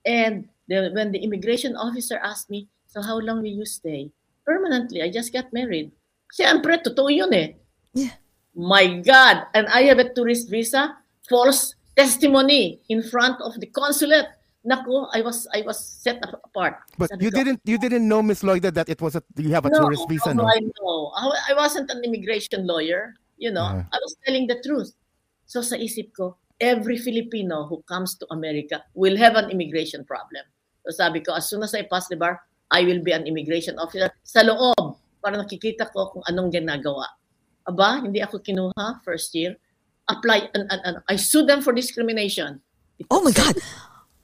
And the, when the immigration officer asked me, so how long will you stay? Permanently, I just got married. Siyempre, totoo yun eh. Yeah. My God! And I have a tourist visa, false testimony in front of the consulate. Nako, I was I was set apart. But Sabi you ko, didn't you didn't know Miss Lloyda that it was a you have a no, tourist visa, no, no? I know. I, I wasn't an immigration lawyer. You know, Uh-huh. I was telling the truth. So sa isip ko, every Filipino who comes to America will have an immigration problem. So sabi ko, as soon as I pass the bar, I will be an immigration officer sa loob para nakikita ko kung anong ginagawa. Aba, hindi ako kinuha first year. Apply, and, and, and I sued them for discrimination. It Oh my God.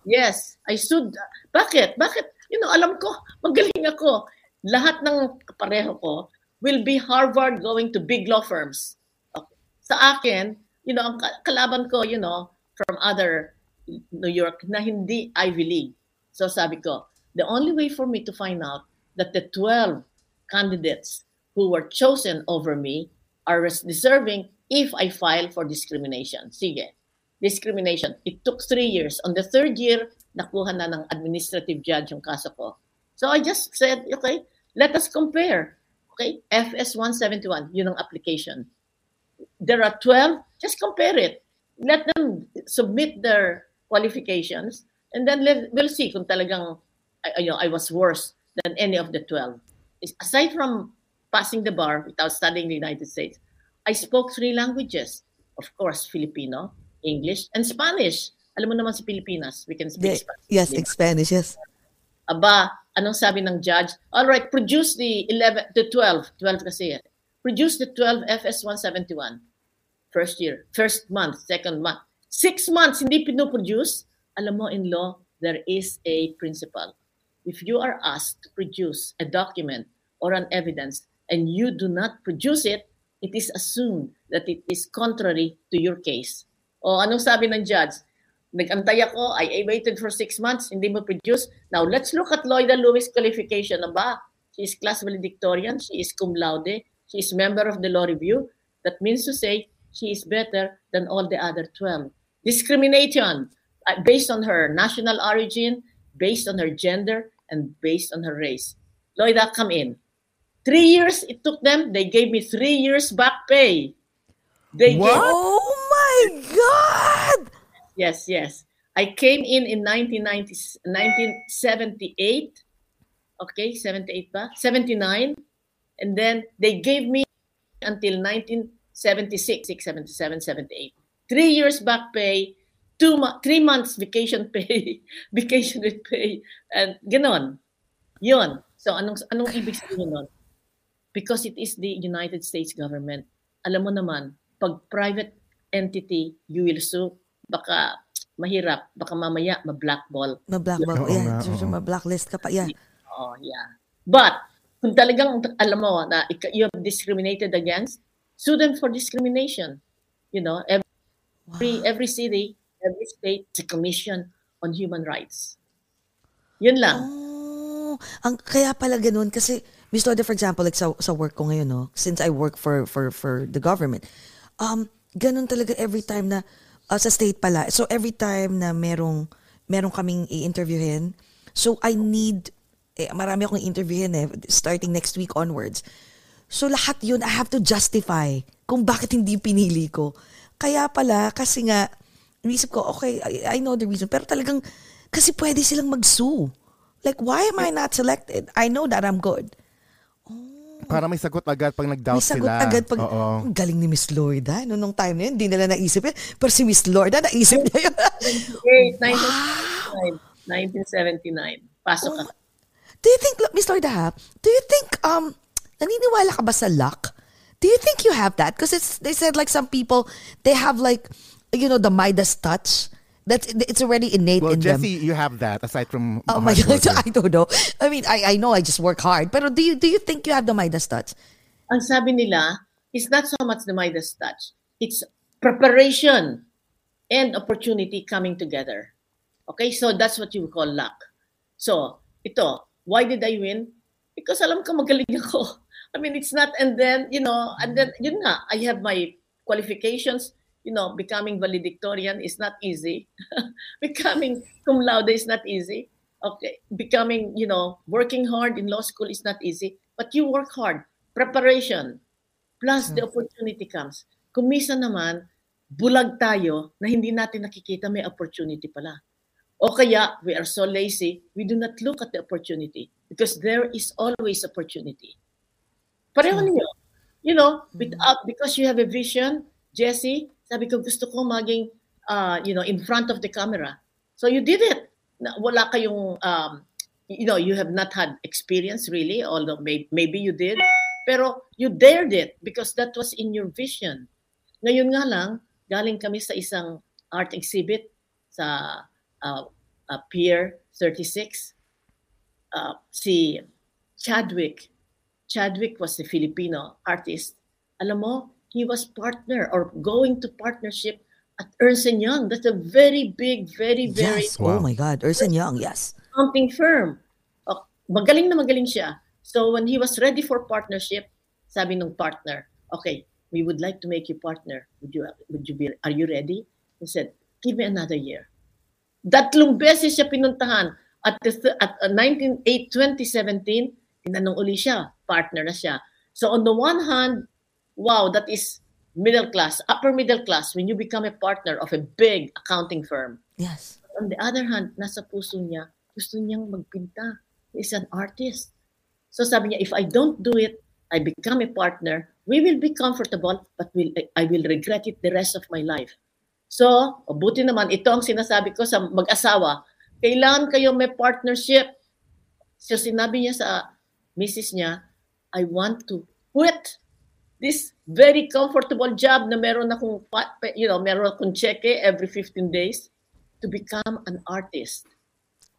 Yes, I sued. Bakit? Bakit? You know, alam ko, magaling ako. Lahat ng kapareho ko will be Harvard going to big law firms. Okay. Sa akin, you know, ang ka- kalaban ko, you know, from other New York na hindi Ivy League. So sabi ko, the only way for me to find out that the 12 candidates who were chosen over me are deserving if I file for discrimination. Sige discrimination. It took three years. On the third year, nakuha na ng administrative judge yung kaso ko. So I just said, okay, let us compare. Okay, FS 171, yun ang application. There are 12, just compare it. Let them submit their qualifications and then let, we'll see kung talagang I, you know, I was worse than any of the 12. Is- Aside from passing the bar without studying the United States, I spoke three languages. Of course, Filipino, English, and Spanish. Alam mo naman sa Pilipinas, we can speak Spanish. yes, in Spanish, yes. Aba, anong sabi ng judge? All right, produce the 11, the 12, 12 kasi eh. Produce the 12 FS 171. First year, first month, second month. Six months, hindi pinoproduce. Alam mo, in law, there is a principle. If you are asked to produce a document or an evidence and you do not produce it, it is assumed that it is contrary to your case. O anong sabi ng judge? Nagantay ako, I waited for six months, hindi mo produce. Now, let's look at Lloyda Lewis' qualification. Aba, she is class valedictorian, she is cum laude, she is member of the law review. That means to say, she is better than all the other 12. Discrimination uh, based on her national origin, based on her gender, and based on her race. Lloyda, come in. Three years it took them. They gave me three years back pay. They What? gave Oh my God! Yes, yes. I came in in 1990, 1978. Okay, 78 ba? 79. And then they gave me until 1976, 77, 78. Three years back pay, two three months vacation (laughs) pay, vacation pay, and ganon. Yun. So anong anong ibig sabihin nun? Because it is the United States government. Alam mo naman, pag private entity, you will sue, baka mahirap, baka mamaya ma-blackball. Ma-blackball. Oo yeah, sure, oo. ma-blacklist ka pa. Yeah. Oo, yeah. But, kung talagang alam mo na you're discriminated against, sue them for discrimination. You know, every, wow. every city, every state, is a commission on human rights. Yun lang. Oh, ang, kaya pala ganun kasi Miss Loda, for example, like sa, sa work ko ngayon, no, since I work for for for the government, um, ganun talaga every time na uh, sa state pala. So every time na merong merong kaming i-interviewin, so I need eh, marami akong interviewin eh, starting next week onwards. So lahat yun, I have to justify kung bakit hindi pinili ko. Kaya pala, kasi nga, inisip ko, okay, I, I know the reason, pero talagang, kasi pwede silang mag-sue. Like, why am I not selected? I know that I'm good. Para may sagot agad pag nag-doubt sila. May sagot sila. agad pag, Oo. galing ni Miss Lorda. No, nung time na yun, hindi nila naisip yun. Pero si Miss Lorda, naisip niya yun. 1979. (laughs) Pasok oh, Do you think, Miss Lorda ha, do you think, um, naniniwala ka ba sa luck? Do you think you have that? Because it's they said like some people they have like you know the Midas touch. That's it's already innate well, in Jesse, them. you have that aside from. Oh my god, (laughs) I don't know. I mean, I I know I just work hard, but do you do you think you have the Midas touch? Ang sabi nila, it's not so much the Midas touch. It's preparation and opportunity coming together. Okay, so that's what you call luck. So, ito, why did I win? Because alam ko magaling ako. (laughs) I mean, it's not, and then, you know, and then, yun nga, I have my qualifications, you know, becoming valedictorian is not easy. (laughs) becoming cum laude is not easy. Okay, becoming, you know, working hard in law school is not easy, but you work hard. Preparation, plus the opportunity comes. Kumisa naman, bulag tayo na hindi natin nakikita may opportunity pala. O kaya, we are so lazy, we do not look at the opportunity because there is always opportunity. Pareho ninyo. You know, without, because you have a vision, Jesse, sabi ko gusto ko maging, uh, you know, in front of the camera. So you did it. Wala kayong, um, you know, you have not had experience really, although may, maybe you did. Pero you dared it because that was in your vision. Ngayon nga lang, galing kami sa isang art exhibit sa uh, uh, Pier 36. Uh, si Chadwick Chadwick was a Filipino artist. Alam mo, he was partner or going to partnership at Ernst Young. That's a very big, very, very... Yes. Oh my God. Ernst Young, yes. Accounting firm. Oh, magaling na magaling siya. So when he was ready for partnership, sabi ng partner, okay, we would like to make you partner. Would you, would you be, are you ready? He said, give me another year. Datlong beses siya pinuntahan. At, the, at uh, 19, 8, 2017, tinanong uli siya, partner na siya. So on the one hand, wow, that is middle class, upper middle class when you become a partner of a big accounting firm. Yes. On the other hand, nasa puso niya, gusto niyang magpinta. He's an artist. So sabi niya, if I don't do it, I become a partner, we will be comfortable, but will, I will regret it the rest of my life. So, buti naman, ito ang sinasabi ko sa mag-asawa, kailangan kayo may partnership. So sinabi niya sa misis niya, I want to quit this very comfortable job na meron akong, you know, meron akong cheque every 15 days to become an artist.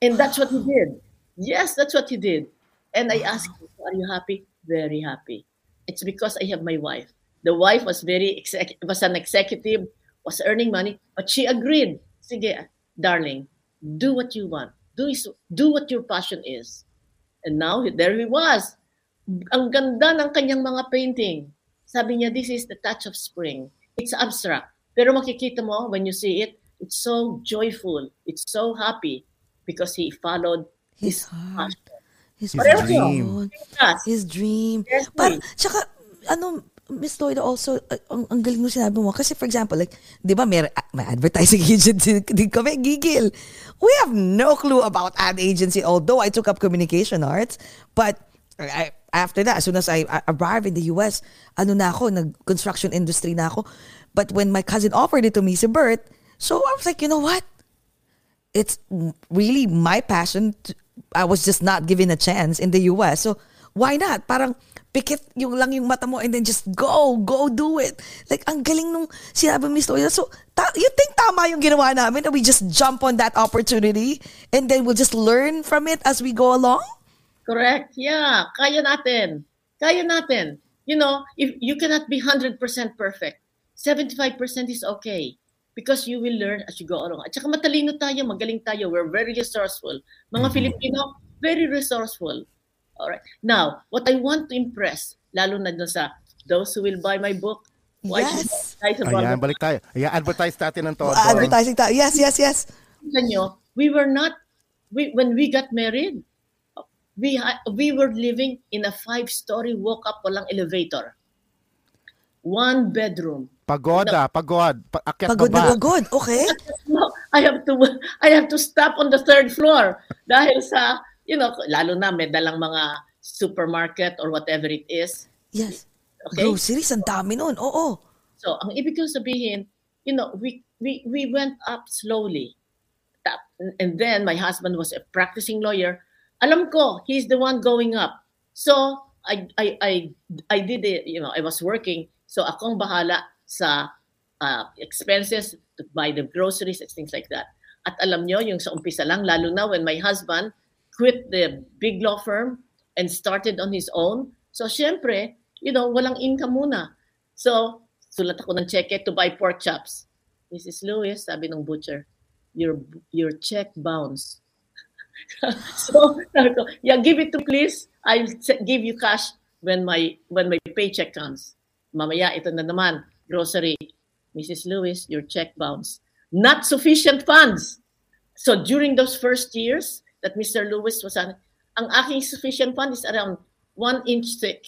And that's what he did. Yes, that's what he did. And I asked him, are you happy? Very happy. It's because I have my wife. The wife was very, exec- was an executive, was earning money, but she agreed. Sige, darling, do what you want. Do, is, do what your passion is. And now, there he was. Ang ganda ng kanyang mga painting. Sabi niya, this is the touch of spring. It's abstract. Pero makikita mo, when you see it, it's so joyful. It's so happy because he followed his, his heart. His, his dream. His dream. Yes, Par, tsaka, ano, Miss Lloyd also, uh, ang, ang galing mo sinabi mo. Kasi for example, like, di ba may, may advertising (laughs) agency din kami, gigil. We have no clue about ad agency, although I took up communication arts. But I, after that, as soon as I, arrived in the US, ano na ako, nag-construction industry na ako. But when my cousin offered it to me, si Bert, so I was like, you know what? It's really my passion. To, I was just not given a chance in the US. So, why not? Parang, pikit yung lang yung mata mo and then just go, go do it. Like, ang galing nung sinabi ni Mr. So, ta- you think tama yung ginawa namin that we just jump on that opportunity and then we'll just learn from it as we go along? Correct. Yeah, kaya natin. Kaya natin. You know, if you cannot be 100% perfect, 75% is okay because you will learn as you go along. At saka matalino tayo, magaling tayo. We're very resourceful. Mga Filipino, very resourceful. All right. Now, what I want to impress, lalo na dun sa those who will buy my book, why should Yes. I buy the Ayan, balik tayo. Ayan, advertise natin ng todo. Advertising tayo. Yes, yes, yes. Nyo, we were not, we, when we got married, we, ha- we were living in a five-story walk-up, walang elevator. One bedroom. Pagoda, pagod. Pa- akyat Pagod na pagod. Okay. (laughs) No, I have to I have to stop on the third floor (laughs) dahil sa you know lalo na may dalang mga supermarket or whatever it is Yes. okay Groceries, ang dami nun. Oo. so ang ibig kong sabihin you know we we we went up slowly and then my husband was a practicing lawyer alam ko he's the one going up so I I I I did it you know I was working so akong bahala sa uh, expenses to buy the groceries and things like that. At alam nyo, yung sa umpisa lang, lalo na when my husband quit the big law firm and started on his own. So, syempre, you know, walang income muna. So, sulat ako ng cheque to buy pork chops. Mrs. Lewis, sabi ng butcher, your your check bounce. (laughs) so, yeah, give it to please. I'll give you cash when my when my paycheck comes. Mamaya, ito na naman, grocery. Mrs. Lewis, your check bounce. Not sufficient funds. So during those first years that Mr. Lewis was on, ang aking sufficient fund is around one inch thick.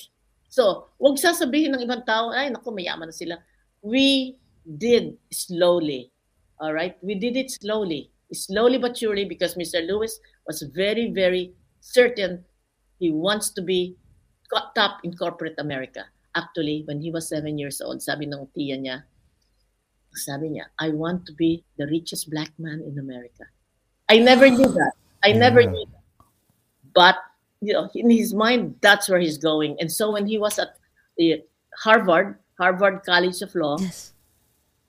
So, wag sasabihin ng ibang tao, ay, naku, mayaman na sila. We did slowly. All right? We did it slowly. Slowly but surely because Mr. Lewis was very, very certain he wants to be co- top in corporate America. Actually, when he was seven years old, sabi ng tiya niya, sabi niya, I want to be the richest black man in America. I never knew that. I never Yeah. knew that. But you know, in his mind, that's where he's going. And so when he was at the Harvard, Harvard College of Law, Yes.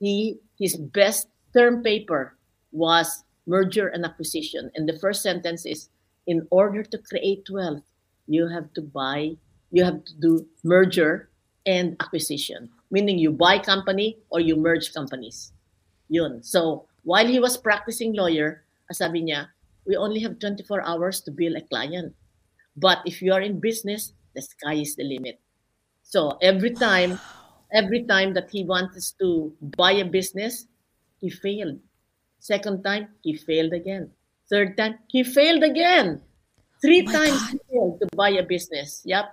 he his best term paper was merger and acquisition. And the first sentence is in order to create wealth, you have to buy, you have to do merger and acquisition. Meaning you buy company or you merge companies. Yun. So while he was practicing lawyer, sabi niya, we only have 24 hours to bill a client. But if you are in business, the sky is the limit. So every time, every time that he wants to buy a business, he failed. Second time, he failed again. Third time, he failed again. Three Oh times God. he failed to buy a business. Yep.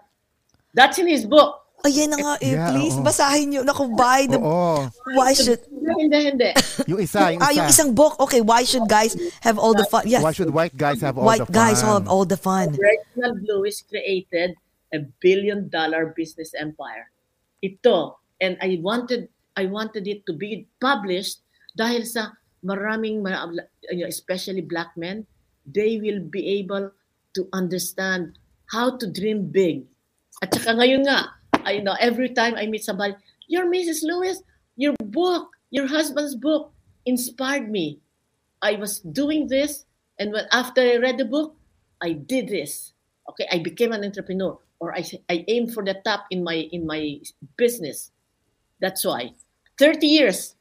That's in his book. Ayan na nga, eh, Yeah, please, oo. basahin nyo. Naku, buy the... Oo. Why should... Hindi, hindi, hindi. Yung isa, yung isa. (laughs) Ah, yung isang book. Okay, why should guys have all the fun? Yes. Why should white guys have all White the fun? guys have all the fun. Reginald Lewis created a billion dollar business empire. Ito, and I wanted I wanted it to be published dahil sa maraming, especially black men, they will be able to understand how to dream big. At saka ngayon nga, I know every time I meet somebody, your Mrs. Lewis, your book, your husband's book inspired me. I was doing this, and when after I read the book, I did this. Okay, I became an entrepreneur, or I I aim for the top in my in my business. That's why, thirty years,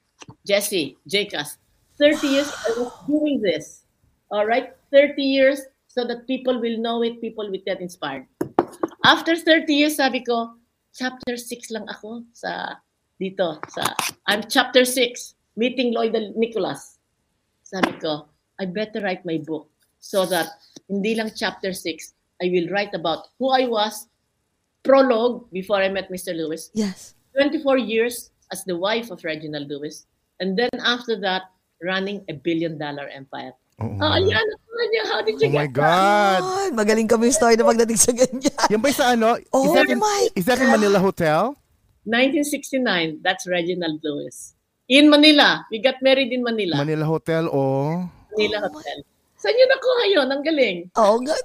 Jesse, Jacobs, 30 years I was doing this. All right, 30 years so that people will know it, people will get inspired. After 30 years, sabi ko, chapter 6 lang ako sa dito sa I'm chapter 6, meeting Lloyd and Nicholas. Sabi ko, I better write my book so that hindi lang chapter 6, I will write about who I was prologue before I met Mr. Lewis. Yes. 24 years as the wife of Reginald Lewis. And then after that, running a billion dollar empire. Oo. Oh, yan. How did you Oh my get God. Ay, magaling kami story na pagdating sa ganyan. Yan ba yung sa ano? Oh is that in, my is that in Manila Hotel? 1969, that's Reginald Lewis. In Manila. We got married in Manila. Manila Hotel o... Manila Hotel. Saan yun nakuha yun? Ang galing. Oh, God.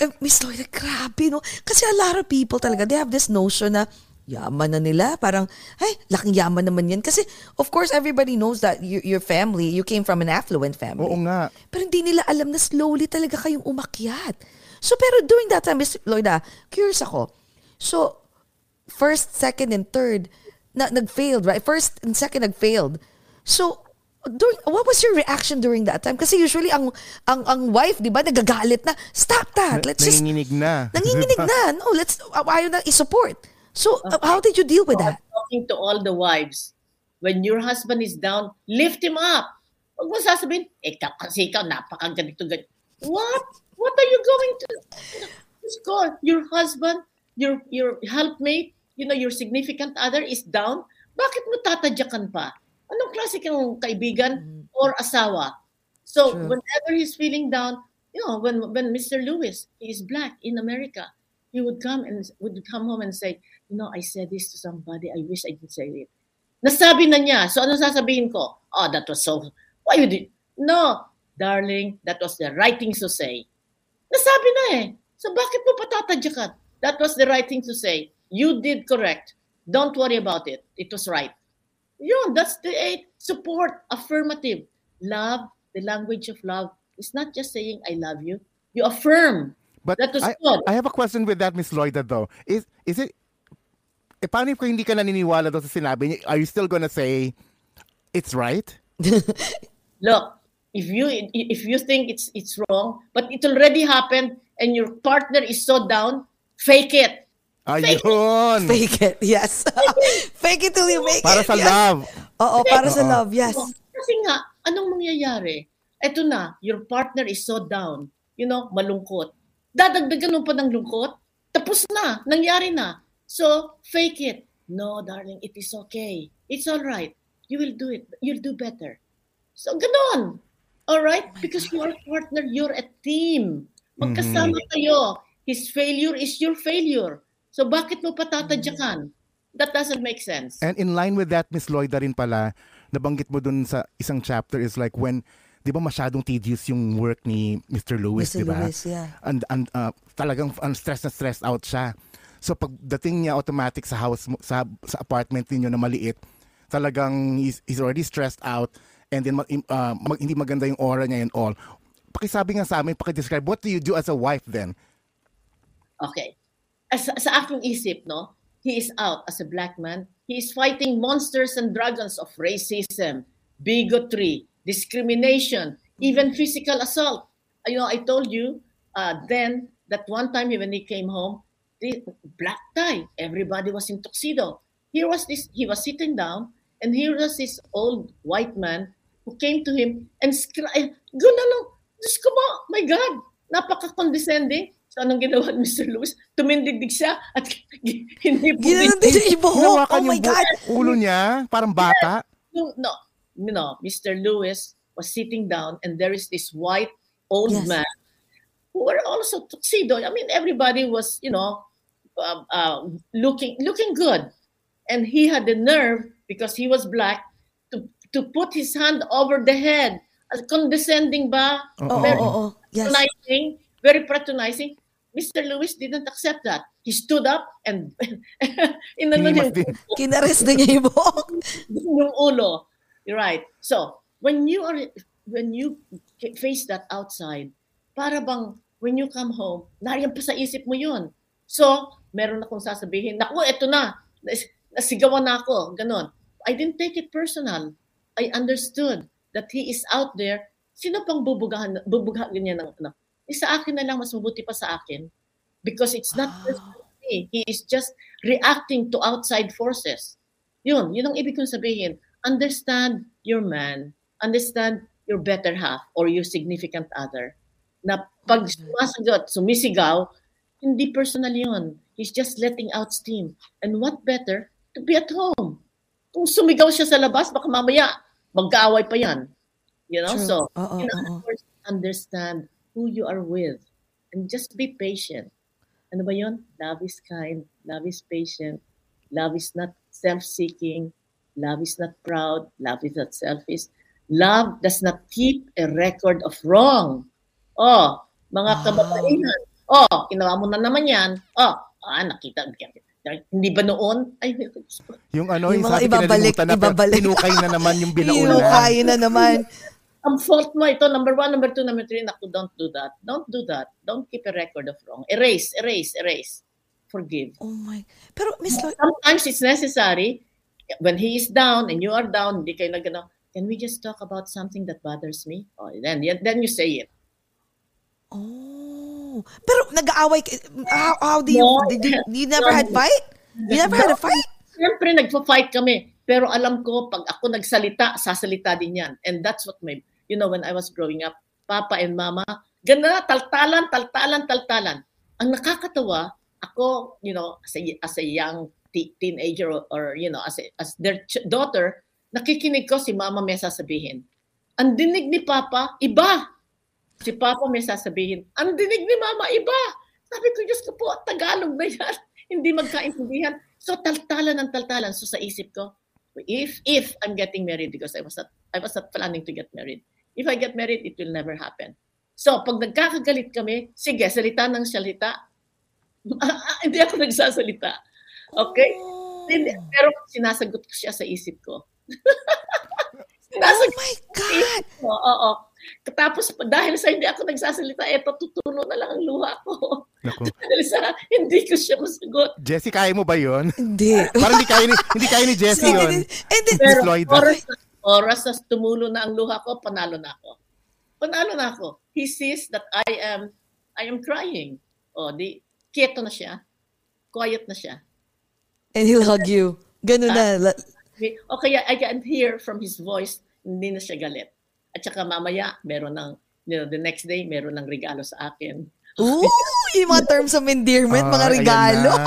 Eh, Miss Lloyd, grabe, no? Kasi a lot of people talaga, they have this notion na yaman na nila. Parang, ay, laking yaman naman yan. Kasi, of course, everybody knows that your, your family, you came from an affluent family. Oo nga. Pero hindi nila alam na slowly talaga kayong umakyat. So, pero during that time, Miss Lloyda, curious ako. So, first, second, and third, na, nag-failed, right? First and second nag-failed. So, during, what was your reaction during that time? Kasi usually ang ang ang wife, 'di ba, nagagalit na, stop that. Let's just Nanginginig na. nanginginig (laughs) na. No, let's ayaw na i-support. So, uh, how did you deal with So, that? I'm talking to all the wives. When your husband is down, lift him up. Huwag mo sasabihin, eh, ka- kasi ikaw, napakaganito, ganito. What? What are you going to Just go. Your husband, your your helpmate, you know, your significant other is down. Bakit mo tatadyakan pa? Anong klase kang kaibigan or asawa? So, True. whenever he's feeling down, you know, when when Mr. Lewis, is black in America, he would come and would come home and say, you know, I said this to somebody. I wish I didn't say it. Nasabi na niya. So ano sasabihin ko? Oh, that was so, why you did? No, darling, that was the right thing to say. Nasabi na eh. So bakit mo patatadyakan? That was the right thing to say. You did correct. Don't worry about it. It was right. Yun, that's the eight. Support, affirmative. Love, the language of love, is not just saying I love you. You affirm. But That was I, good. I have a question with that, Miss Lloyda, though. Is is it... Eh, paano kung hindi ka naniniwala doon sa sinabi niya? Are you still gonna say, it's right? (laughs) look if you if you think it's it's wrong but it already happened and your partner is so down fake it Ayun! Fake it, yes. (laughs) Fake it till you make Para it. sa yes. love. Oo, para sa love, yes. kasi nga anong mangyayari eto na your partner is so down you know malungkot dadagdagan mo pa ng lungkot? Tapos na. Nangyari na. So fake it. No darling. It is okay. It's all right. You will do it. You'll do better. So ganon. All right? Because you are a partner. You're a team. Magkasama kayo. His failure is your failure. So bakit mo patatadyakan that doesn't make sense. And in line with that, Miss Lloyda rin pala, nabanggit mo dun sa isang chapter is like when, di ba masyadong tedious yung work ni Mr. Lewis, Mr. di ba? Lewis, yeah. And, and uh, talagang uh, stress na stressed out siya. So pagdating niya automatic sa house, mo- sa, sa apartment ninyo na maliit, talagang he's, he's already stressed out and then uh, mag- hindi maganda yung aura niya and all. Pakisabi nga sa amin, pakidescribe, what do you do as a wife then? Okay. As, sa aking isip, no, he is out as a black man. He is fighting monsters and dragons of racism, bigotry, discrimination, even physical assault. You know, I told you uh, then that one time when he came home, the black tie, everybody was in tuxedo. Here was this, he was sitting down, and here was this old white man who came to him and screamed, Gunano, Diyos ko mo, my God, napaka-condescending. So anong ginawa ni Mr. Lewis? Tumindigdig siya at (laughs) hinipo Ginanon din yung buhok. Hinawakan Oh my God. ulo niya, parang bata. No, no, no. Mr. Lewis was sitting down, and there is this white old Yes. man who were also tuxedo. I mean, everybody was, you know, uh, uh, looking looking good, and he had the nerve because he was black to to put his hand over the head, uh, condescending ba, Oo, very oo. Yes. patronizing, very patronizing. Mr. Lewis didn't accept that. He stood up and (laughs) Hinimas niya- din. Kinares na niya yung buhok. (laughs) yung ulo. You're right. So, when you are when you face that outside, para bang when you come home, nariyan pa sa isip mo yun. So, meron akong sasabihin, naku, eto na, nas- nasigawan na ako, ganon. I didn't take it personal. I understood that he is out there. Sino pang bubugahan, bubugahan niya ng, ano? Eh, sa akin na lang, mas mabuti pa sa akin. Because it's not personal me. He is just reacting to outside forces. Yun, yun ang ibig kong sabihin. Understand your man. Understand your better half or your significant other. Na pag sumasagot, sumisigaw, hindi personal yun. He's just letting out steam. And what better to be at home? Kung sumigaw siya sa labas, baka mamaya mag-aaway pa yan. You know? True. So, Oo, in other oo. words, understand who you are with and just be patient. Ano ba yun? Love is kind, love is patient, love is not self-seeking, love is not proud, love is not selfish. Love does not keep a record of wrong. Oh, mga Ah. kababaihan. Oh, ginawa mo na naman yan. Oh, ah, nakita. Hindi ba noon? Ay, Yung ano, Yung yung, sabi ibabalik, na, ibabalik. tinukay na naman yung (laughs) binaunan. Hinukay na naman. (laughs) ang fault mo ito, number one, number two, number three, naku, don't do that. Don't do that. Don't keep a record of wrong. Erase, erase, erase. Forgive. Oh my. Pero Miss Lloyd, Sometimes it's necessary, when he is down and you are down, hindi kayo nag, ano, can we just talk about something that bothers me? Oh, then, then you say it. oh. Pero nag-aaway, ka- how, how do you, No. did you, you never had fight? You never had a fight? Siyempre, nagpa-fight kami. Pero alam ko, pag ako nagsalita, sasalita din yan. And that's what my, you know, when I was growing up, Papa and Mama, ganda, taltalan, taltalan, taltalan. Ang nakakatawa, ako, you know, as a, as a young te- teenager or, or, you know, as, as their ch- daughter, nakikinig ko si Mama may sasabihin. Ang dinig ni Papa, iba. Si Papa may sasabihin, ang dinig ni Mama, iba. Sabi ko, Diyos ko po, Tagalog na yan. (laughs) Hindi magkaintindihan. So, taltalan ng taltalan. So, sa isip ko, if if I'm getting married because I was not I was not planning to get married. If I get married, it will never happen. So, pag nagkakagalit kami, sige, salita ng salita. (laughs) Hindi ako nagsasalita. Okay? Oh. Hindi, pero sinasagot ko siya sa isip ko. (laughs) Oh sinasagot my God! (laughs) ko, oo. Tapos, dahil sa hindi ako nagsasalita, eto, tutulo na lang ang luha ko. Naku. (laughs) dahil sa hindi ko siya masagot. Jessie, kaya mo ba yun? Hindi. Parang hindi kaya ni, hindi kaya ni Jessie yun. hindi, hindi. Pero oras, oras na tumulo na ang luha ko, panalo na ako. Panalo na ako. He sees that I am I am crying. O, di, quieto na siya. Quiet na siya. And he'll hug you. Ganun na. La- O kaya I can hear from his voice, hindi na siya galit. At saka mamaya, meron ng, you know, the next day, meron ng regalo sa akin. Ooh, (laughs) yung mga terms of endearment, mga Ah, regalo. (laughs)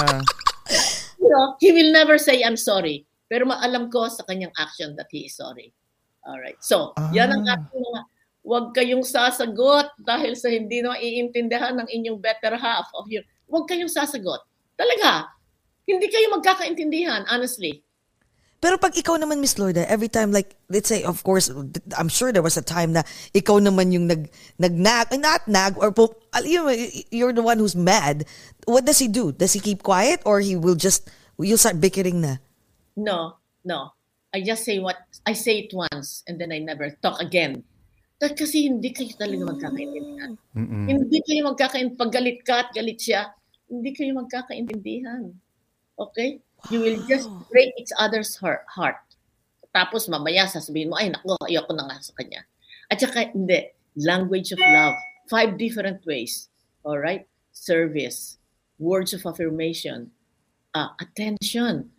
You know, he will never say, I'm sorry. Pero maalam ko sa kanyang action that he is sorry. Alright. So, yan ang Ah. ating mga, huwag kayong sasagot dahil sa hindi na iintindihan ng inyong better half of your, huwag kayong sasagot. Talaga. Hindi kayo magkakaintindihan, honestly. Pero pag ikaw naman, Miss Lloyda, every time, like, let's say, of course, I'm sure there was a time na ikaw naman yung nag, nag-nag, not nag, or po, al- you know, you're the one who's mad. What does he do? Does he keep quiet or he will just, you'll start bickering na? No, no. I just say what, I say it once and then I never talk again. Dahil Kasi hindi kayo talaga magkakaintindihan. Mm-mm. Hindi kayo magkakaintindihan. Pag galit ka at galit siya, hindi kayo magkakaintindihan. Okay? You will just break each other's heart. heart. Tapos mamaya sasabihin mo, ay naku, ayoko na nga sa kanya. At saka hindi. Language of love. Five different ways. All right? Service. Words of affirmation. Uh, attention.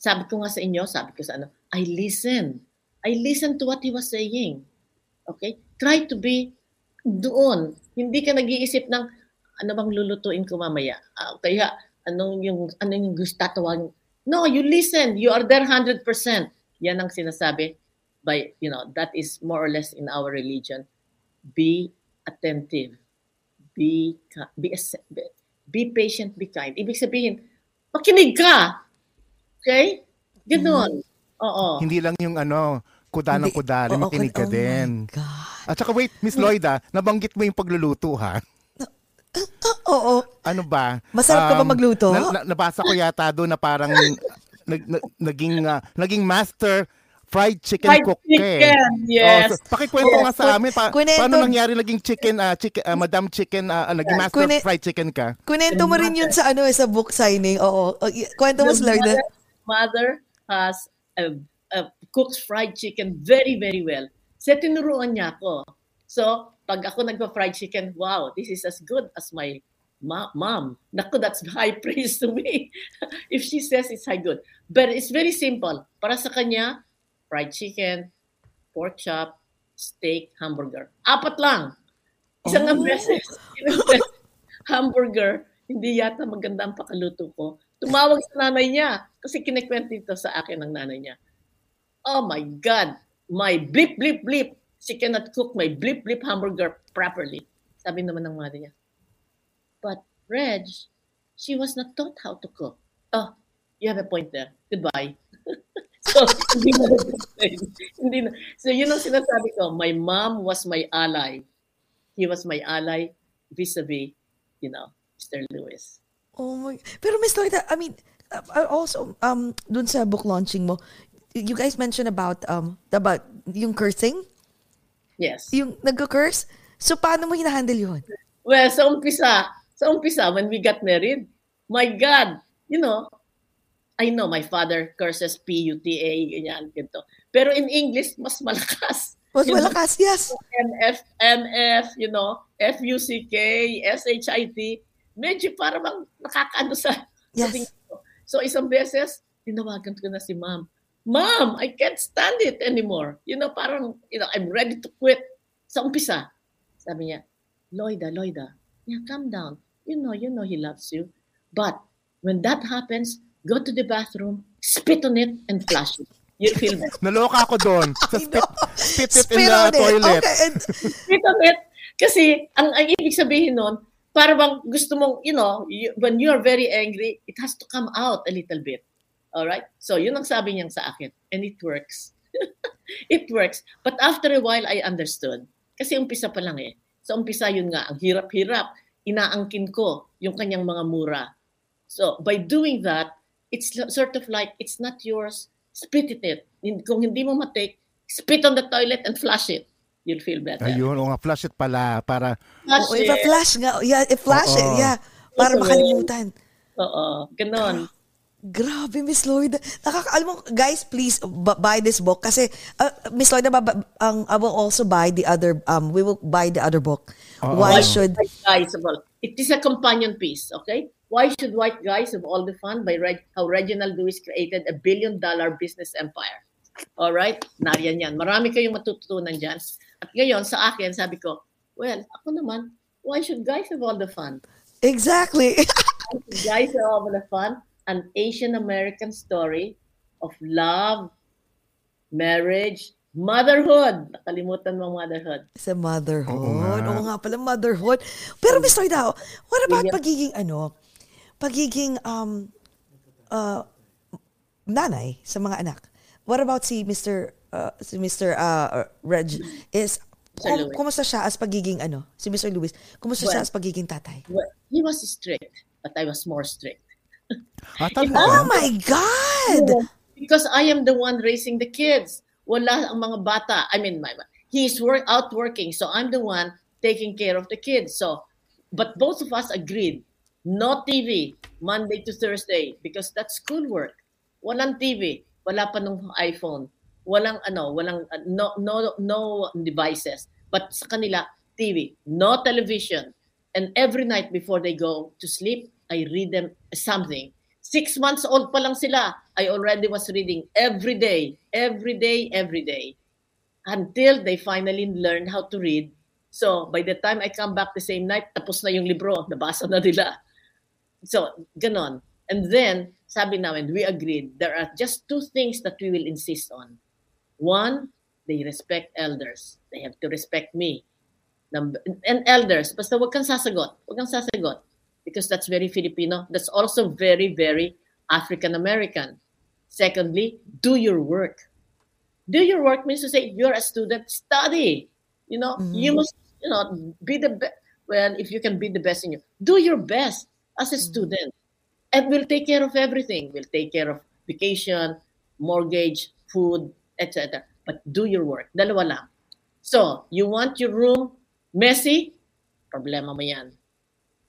Sabi ko nga sa inyo, sabi ko sa ano, I listen. I listen to what he was saying. Okay? Try to be doon. Hindi ka nag-iisip ng ano bang lulutuin ko mamaya. Ah, kaya anong yung ano yung gusto tatawagin. No, you listen. You are there 100%. Yan ang sinasabi by, you know, that is more or less in our religion. Be attentive. Be be be, be patient, be kind. Ibig sabihin, makinig ka. Okay? Ganon. Oo. Hindi lang yung ano, kuda ng kudali, Oo, makinig ka oh din. At saka wait, Miss Lloyda, nabanggit mo yung pagluluto ha? Oo. Ano ba? Masarap ka ba magluto? na- na- nabasa ko yata doon na parang (laughs) nag, na- naging ah, naging master fried chicken Fried cook ka eh. chicken, yes. Oh, so, pakikwento nga sa amin, pa, Kwento- paano nangyari naging chicken, ah, chicken ah, Madam Chicken, ah, naging master Kwene- fried chicken ka? Kunento mo rin yun sa ano eh, sa book signing. Oo. Kwento mo, Lloyda. mother, mother has a, a cooks fried chicken very, very well. So, tinuruan niya ako. So, pag ako nagpa-fried chicken, wow, this is as good as my mom. Naku, that's high praise to me. (laughs) if she says it's high good. But it's very simple. Para sa kanya, fried chicken, pork chop, steak, hamburger. Apat lang. Isang Oh. beses. (laughs) hamburger, hindi yata maganda ang pakaluto ko. Tumawag sa nanay niya kasi kinikwento ito sa akin ng nanay niya. Oh my God, my blip, blip, blip. She cannot cook my blip, blip hamburger properly. Sabi naman ng mother niya. But Reg, she was not taught how to cook. Oh, you have a point there. Goodbye. (laughs) so, hindi na hindi na. So, yun ang sinasabi ko. My mom was my ally. He was my ally vis-a-vis, you know, Mr. Lewis. Oh my. Pero Miss Lloyda, I mean, uh, also, um, dun sa book launching mo, you guys mentioned about, um, about yung cursing. Yes. Yung nagka-curse? So, paano mo hinahandle yun? Well, sa umpisa, sa umpisa, when we got married, my God, you know, I know my father curses P-U-T-A, ganyan, ganito. Pero in English, mas malakas. Mas You know, malakas, yes. MF, MF, you know, F-U-C-K, S-H-I-T, medyo para bang nakakaano sa, sa Yes. tingin ko. So isang beses, tinawagan ko na si ma'am. Mom, I can't stand it anymore. You know, parang, you know, I'm ready to quit. Sa umpisa, sabi niya, Loida, Loida, yeah, calm down. You know, you know he loves you. But when that happens, go to the bathroom, spit on it, and flush it. You'll feel better. (laughs) Naloka ako doon. (laughs) Sa spit, spit it in Spit the on it. toilet. Okay, and, (laughs) Spit on it. Kasi, ang, ang ibig sabihin nun, para bang gusto mong, you know, you, when you're very angry, it has to come out a little bit. All right? So, yun ang sabi niya sa akin. And it works. it works. But after a while, I understood. Kasi umpisa pa lang eh. Sa umpisa, yun nga, ang hirap-hirap. Inaangkin ko yung kanyang mga mura. So, by doing that, it's sort of like, it's not yours, spit it it. Kung hindi mo matake, spit on the toilet and flush it. You'll feel better. Ayun, o nga, flush it pala. Para, Flush oh, it. flash nga. Yeah, i-flash it. Oo. Yeah. Para Oo. makalimutan. Oo, ganon. Grabe, Miss Lloyd. Nakaka alam mo, guys, please bu- buy this book kasi uh, Miss Lloyd, ba, ba- ang I will also buy the other um we will buy the other book. Oo. Why should White guys of all. It is a companion piece, okay? Why should white guys have all the fun by Reg- how Reginald Lewis created a billion dollar business empire? All right? Nariyan yan. Marami kayong matututunan dyan. At ngayon, sa akin, sabi ko, well, ako naman, why should guys have all the fun? Exactly. (laughs) Guys have all the fun. An Asian American story of love, marriage, motherhood. Nakalimutan mo ang motherhood. sa motherhood. Oo nga. Oo nga pala, motherhood. Pero Miss Lloyd, ah, what about Yeah. pagiging ano, pagiging um uh, nanay sa mga anak? What about si Mr. uh, si Mr. Uh, Reg is Sir kum- Louis. kumusta siya as pagiging ano, si Mr. Lewis, kumusta siya Well, as pagiging tatay? Well, he was strict, but I was more strict. ah, (laughs) talaga? Oh my God! Because I am the one raising the kids. Wala ang mga bata. I mean, my, he's work, out working, so I'm the one taking care of the kids. So, but both of us agreed, no TV, Monday to Thursday, because that's schoolwork. Walang TV, wala pa nung iPhone. Walang ano, walang uh, no no no devices. But sa kanila, TV, no television. And every night before they go to sleep, I read them something. Six months old pa lang sila. I already was reading every day, every day, every day. Until they finally learn how to read. So, by the time I come back the same night, tapos na yung libro, nabasa na nila. So, ganon. And then, sabi namin, we agreed, there are just two things that we will insist on. One, they respect elders. They have to respect me. Number, and elders, basta wag kang sasagot. Wag kang sasagot. Because that's very Filipino. That's also very, very African American. Secondly, do your work. Do your work means to say you're a student, study. You know, you mm-hmm. must, you know, be the best. Well, if you can be the best in you, do your best as a mm-hmm. student. And we'll take care of everything. We'll take care of vacation, mortgage, food, etc. But do your work. Dalawa lang. So, you want your room messy? Problema mo yan.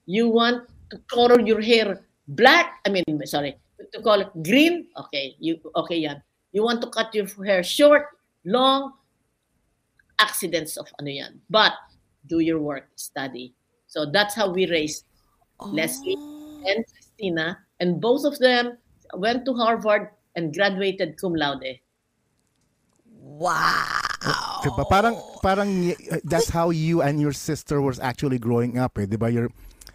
You want to color your hair black? I mean, sorry, to call it green? Okay, you okay yan. You want to cut your hair short, long? Accidents of ano yan. But do your work, study. So that's how we raised Leslie and Christina, and both of them went to Harvard and graduated cum laude. Wow! Diba? Parang, parang uh, that's how you and your sister was actually growing up eh. Diba? Your,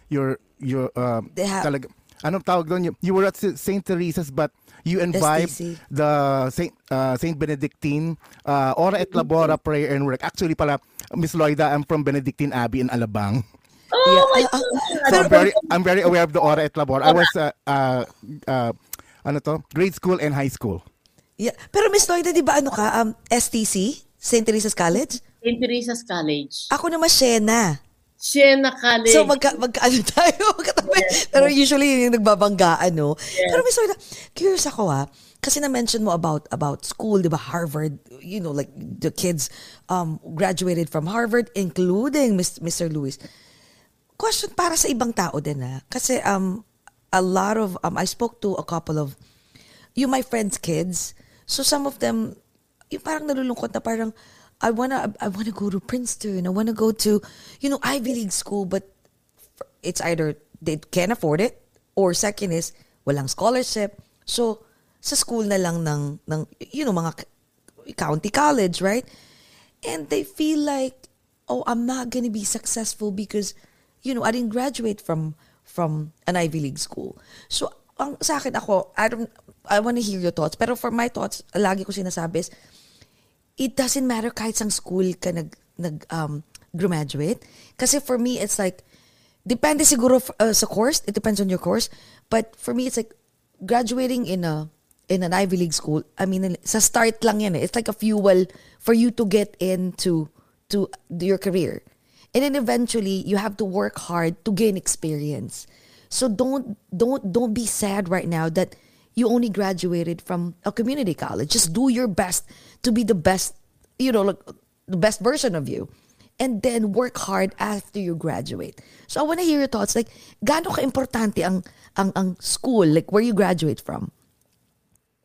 your, your, um, They have- talag, anong tawag doon? You, you were at St. Teresa's but you imbibed STC. the Saint, uh, Saint Benedictine uh, Ora et Labora prayer and work. Actually pala, Miss Loida, I'm from Benedictine Abbey in Alabang. Oh my Yeah. God! So I'm very, I'm very aware of the Ora et Labora. I was, uh, uh, uh, ano to? Grade school and high school. Yeah. Pero Miss Lloyd, di ba ano ka? Um, STC? St. Teresa's College? St. Teresa's College. Ako naman Shena. Siena College. So magka, magka ano tayo, (laughs) magkatabi. Yes. Pero usually yun yung nagbabanggaan, no? Yes. Pero Miss Lloyda, curious ako ha, kasi na-mention mo about about school, di ba, Harvard, you know, like the kids um graduated from Harvard, including Mr. Lewis. Question para sa ibang tao din ha. Kasi um a lot of, um, I spoke to a couple of, you my friends' kids, so some of them, yung parang nalulungkot na parang, I wanna, I wanna go to Princeton, I wanna go to, you know, Ivy League school, but it's either they can't afford it or second is walang scholarship. So, sa school na lang ng, ng you know, mga county college, right? And they feel like, oh, I'm not gonna be successful because, you know, I didn't graduate from from an Ivy League school. So, ang sa akin ako, I don't, I want to hear your thoughts. Pero for my thoughts, lagi ko sinasabi is, it doesn't matter kahit sang school ka nag, nag um, graduate. Kasi for me, it's like, depende siguro uh, sa course. It depends on your course. But for me, it's like, graduating in a, in an Ivy League school, I mean, sa start lang yan eh. It's like a fuel for you to get into to your career. And then eventually, you have to work hard to gain experience. So don't don't don't be sad right now that you only graduated from a community college. Just do your best to be the best, you know, like the best version of you. And then work hard after you graduate. So I want to hear your thoughts. Like, gaano ka importante ang, ang, ang school, like where you graduate from?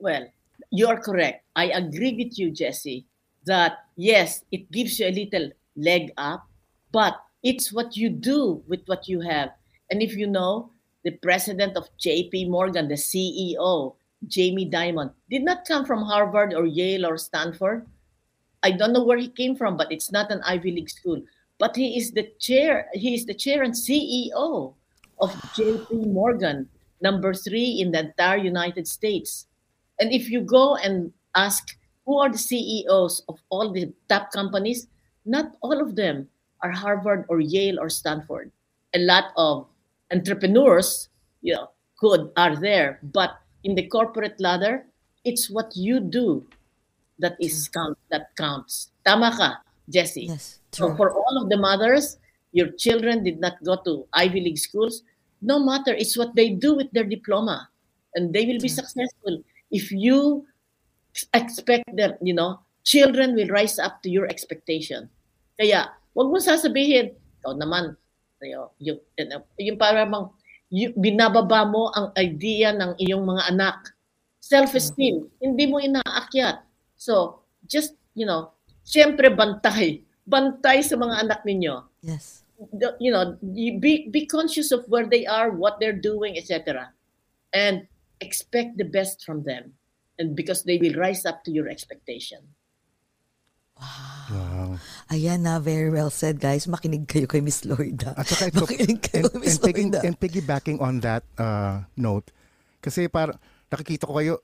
Well, you're correct. I agree with you, Jesse, that yes, it gives you a little leg up, but it's what you do with what you have. And if you know, the president of JP Morgan, the CEO, Jamie Dimon, did not come from Harvard or Yale or Stanford. I don't know where he came from, but it's not an Ivy League school. But he is the chair, he is the chair and CEO of JP Morgan, number three in the entire United States. And if you go and ask who are the CEOs of all the top companies, not all of them are Harvard or Yale or Stanford. A lot of entrepreneurs, you know, good are there, but in the corporate ladder, it's what you do that is count that counts. Tama ka, Jesse. Yes, So true. for all of the mothers, your children did not go to Ivy League schools. No matter, it's what they do with their diploma, and they will be successful if you expect that you know children will rise up to your expectation. Kaya wag mo sasabihin, ikaw naman, yung, yung, yung parang yung, binababa mo ang idea ng iyong mga anak. Self-esteem, hindi mo inaakyat. So, just, you know, syempre bantay. Bantay sa mga anak ninyo. Yes. You know, you be, be conscious of where they are, what they're doing, etc. And expect the best from them. And because they will rise up to your expectation. Wow. Ayan na, very well said, guys. Makinig kayo kay Miss Lloyda. At saka ito, Makinig kayo and, kay Miss and, Lloyda. and piggybacking on that uh, note, kasi para nakikita ko kayo,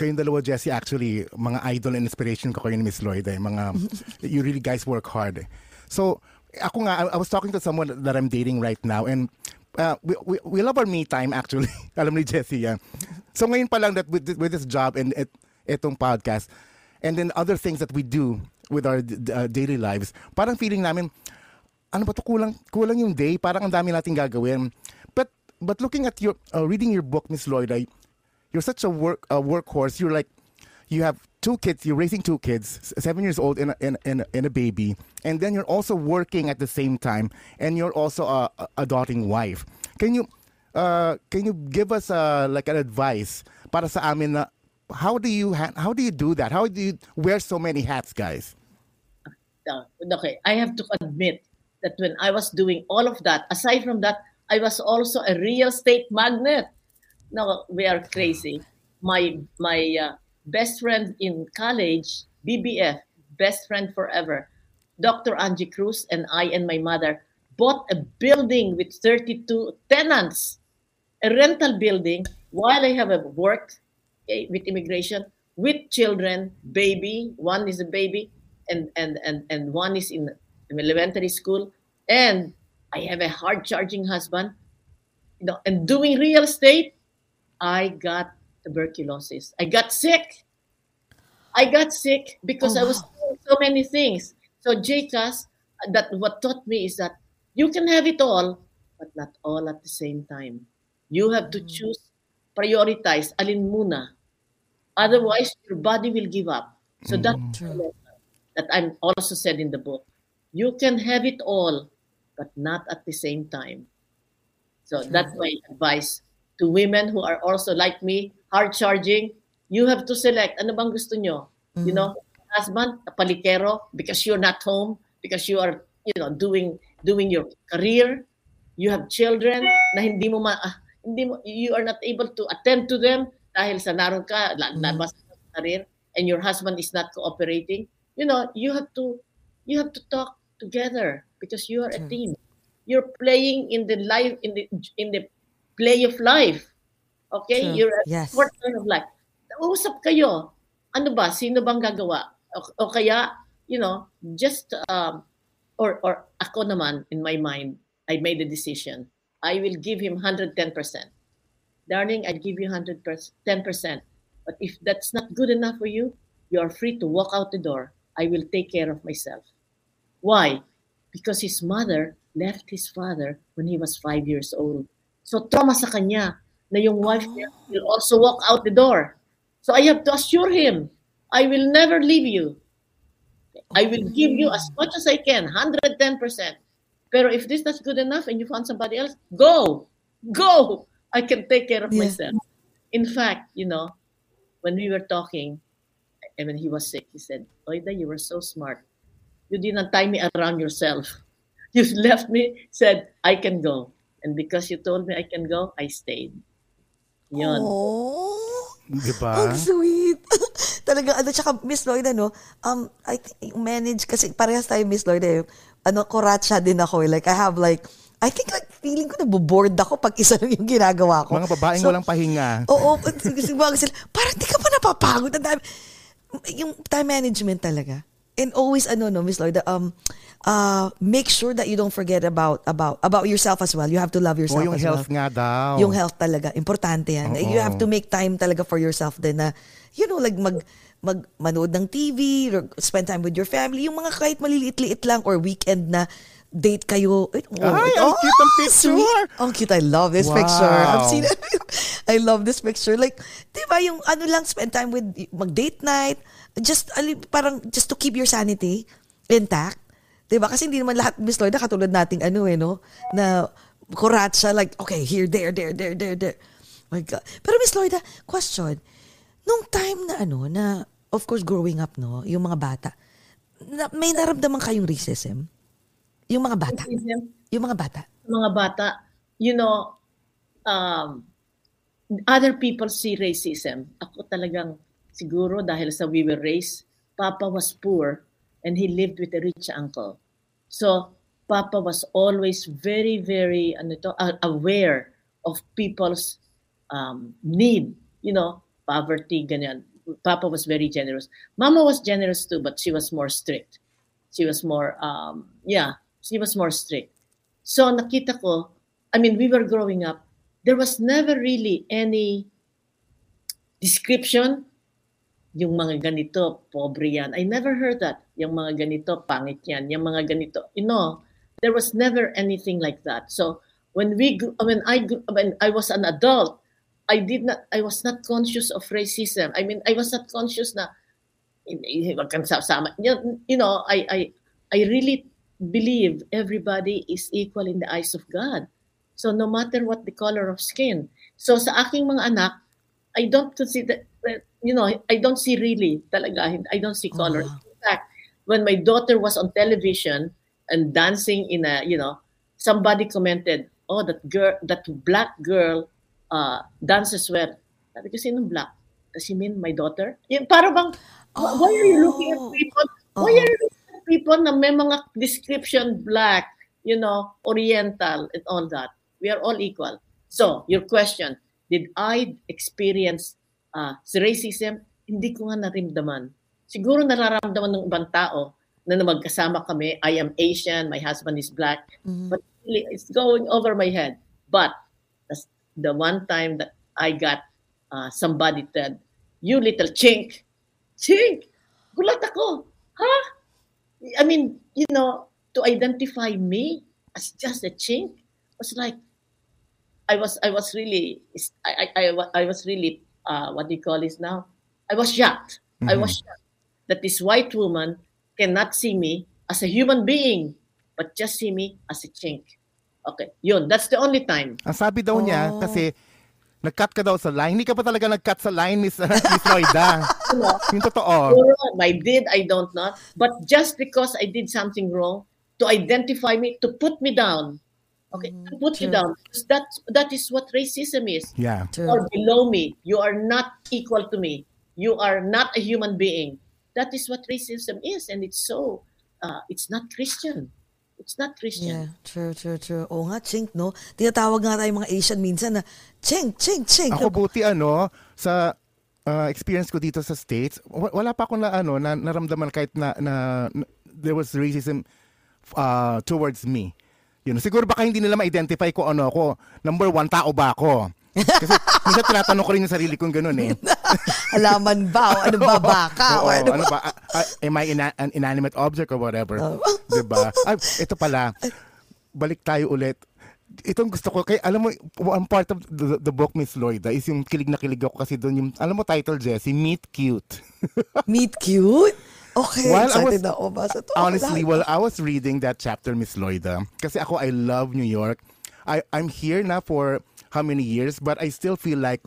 kayong dalawa, Jesse, actually, mga idol and inspiration ko kayo ni Miss Lloyd. Eh, mga, (laughs) you really guys work hard. Eh. So, ako nga, I, I was talking to someone that I'm dating right now and uh, we, we, we love our me time actually. (laughs) Alam ni Jesse yan. So ngayon pa lang that with, with this job and it, itong podcast and then other things that we do with our uh, daily lives, parang feeling namin, ano ba to kulang kulang yung day parang ang dami nating gagawin. But but looking at your uh, reading your book Miss Lloyd I, you're such a work a workhorse. You're like you have two kids you're raising two kids seven years old and a, and, and, and a baby. And then you're also working at the same time and you're also a, a, a daunting wife. Can you uh, can you give us uh, like an advice para sa amin na how do you ha- how do you do that how do you wear so many hats guys uh, okay, I have to admit that when I was doing all of that, aside from that, I was also a real estate magnet. No, we are crazy. My my uh, best friend in college, BBF, best friend forever, Dr. Angie Cruz, and I and my mother bought a building with 32 tenants, a rental building, while I have a work eh, with immigration, with children, baby, one is a baby, and and and and one is in elementary school, and I have a hard charging husband, you know, and doing real estate, I got tuberculosis. I got sick. I got sick because Oh, I was doing so many things. So JCAS, that what taught me is that You can have it all, but not all at the same time. You have to choose, prioritize, alin muna. Otherwise, your body will give up. So that's True. that I'm also said in the book. You can have it all, but not at the same time. So that's my advice to women who are also like me, hard charging. You have to select ano bang gusto nyo. You know, husband, palikero because you're not home, because you are, you know, doing doing your career. You have children na hindi mo ma, ah, hindi mo you are not able to attend to them dahil sa naroon ka la- labas sa career and your husband is not cooperating. You know, you have to you have to talk together because you are a team. You're playing in the life in the in the play of life. Okay? True. You're a Yes. sport of life. Usap kayo. Ano ba? Sino bang gagawa? O, o kaya, you know, just, um, or, or ako naman, in my mind, I made a decision. I will give him 110%. Darling, I'll give you 110%. But if that's not good enough for you, you are free to walk out the door. I will take care of myself. Why? Because his mother left his father when he was five years old. So trauma sa kanya na yung wife niya will also walk out the door. So I have to assure him, I will never leave you. I will give you as much as I can, 110%. Pero if this is not good enough and you found somebody else, go, go. I can take care of Yeah. myself. In fact, you know, when we were talking, and when he was sick, he said, Oida, you were so smart. You didn't tie me around yourself. (laughs) You left me, said, I can go. And because you told me I can go, I stayed. Yun. Oh. Di Ang sweet. Talaga, ano, tsaka Miss Lloyd, ano, um, I think, manage, kasi parehas tayo, Miss Lloyd, eh, ano, kuratsa din ako, eh. like, I have like, I think like, feeling ko naboboard ako pag isa lang yung ginagawa ko. Mga babaeng So, walang pahinga. Oo, (laughs) mga sila, parang di ka pa napapagod. Ang dami. Yung time management talaga. And always, ano, no, Miss Lloyd, um, uh, make sure that you don't forget about about about yourself as well. You have to love O yourself yung as health well. nga daw. Yung health talaga, importante yan. Oo. You have to make time talaga for yourself din na, you know, like mag, mag manood ng TV, or spend time with your family, yung mga kahit maliliit-liit lang or weekend na date kayo. Ay, oh, Ay, ang cute ng picture. sweet. Ang cute. I love this Wow. picture. I've seen it. (laughs) I love this picture. Like, di ba, yung ano lang, spend time with, mag-date night, just, parang, just to keep your sanity intact. Di ba? Kasi hindi naman lahat, Miss Lloyd, katulad nating ano eh, no? Na, kuratsa, like, okay, here, there, there, there, there, there. My God. Pero Miss Lloyd, question, nung time na ano, na, of course, growing up, no, yung mga bata, na, may naramdaman kayong racism? Yung mga bata. Racism? Yung mga bata. mga bata, you know, um, other people see racism. Ako talagang siguro dahil sa we were raised, Papa was poor and he lived with a rich uncle. So, Papa was always very, very ano to, aware of people's um, need, you know, poverty, ganyan. Papa was very generous. Mama was generous too, but she was more strict. She was more, um, yeah, she was more strict. So nakita ko, I mean, we were growing up, there was never really any description, yung mga ganito, pobre yan. I never heard that. Yung mga ganito, pangit yan. Yung mga ganito, you know, there was never anything like that. So when we, when I, when I was an adult, I did not, I was not conscious of racism. I mean, I was not conscious na, wag kang sasama. You know, I, I, I really believe everybody is equal in the eyes of God. So no matter what the color of skin. So sa aking mga anak, I don't consider, you know, I don't see really talaga, I don't see color. Wow. In fact, when my daughter was on television and dancing in a, you know, somebody commented, oh, that girl, that black girl uh, dances well. Sabi ko, sinong black? Does she mean my daughter? Yung, para bang, wh- why are you looking at Oh. people? Why Oo. are you looking at people na may mga description black, you know, oriental, and all that? We are all equal. So, your question, did I experience uh, racism? Hindi ko nga narimdaman. Siguro nararamdaman ng ibang tao na na magkasama kami, I am Asian, my husband is black, Mhm. but really, it's going over my head. But that's the one time that I got uh, somebody said, you little chink. Chink! Gulat ako. Ha? I mean, you know, to identify me, as just a chink was like I was I was really I, I, I was really uh, what do you call this now? I was shocked. I was shocked that this white woman cannot see me as a human being, but just see me as a chink. Okay, yun. That's the only time. Ang sabi daw niya, Oh. kasi nag-cut ka daw sa line. Hindi ka pa talaga nag-cut sa line, Miss, (laughs) Miss Loida. Yung totoo. Puro, I did, I don't know. But just because I did something wrong, to identify me, to put me down. Okay, to put true. down. Because that, that is what racism is. Yeah. You are below me. You are not equal to me. You are not a human being. That is what racism is. And it's so, uh, it's not Christian. It's not Christian. Yeah, true, true, true. Oo nga, chink, no? Tinatawag nga tayo mga Asian minsan na, chink, chink, chink. Ako buti ano, sa uh, experience ko dito sa States, wa- wala pa ako na ano, na, naramdaman kahit na, na, na there was racism uh, towards me. Yun. Siguro baka hindi nila ma-identify ko ano ako. Number one, tao ba ako? Kasi (laughs) minsan tinatanong ko rin yung sarili kong ganun eh. (laughs) Halaman ba? O ano ba? (laughs) Baka? Oo, o ano ano ba? ba? Am I ina- an inanimate object or whatever? Oh. diba? Ay, ito pala. Balik tayo ulit. Itong gusto ko, kay alam mo, one part of the, the book, Miss Lloyda, is yung kilig na kilig ako kasi doon yung, alam mo title, Jessie, Meet Cute. Meet cute? Okay, While I excited was- na ako. Basta to. Honestly, while I was reading that chapter, Miss Lloyda, kasi ako, I love New York. I, I'm here na for how many years, but I still feel like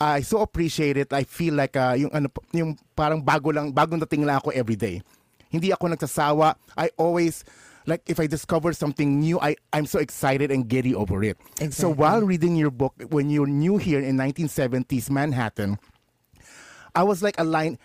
I so appreciate it. I feel like uh, yung ano yung parang bago lang bagong dating lang ako every day. Hindi ako nagsasawa. I always like if I discover something new, I I'm so excited and giddy over it. So Exactly. while reading your book when you're new here in 1970s Manhattan, I was like a line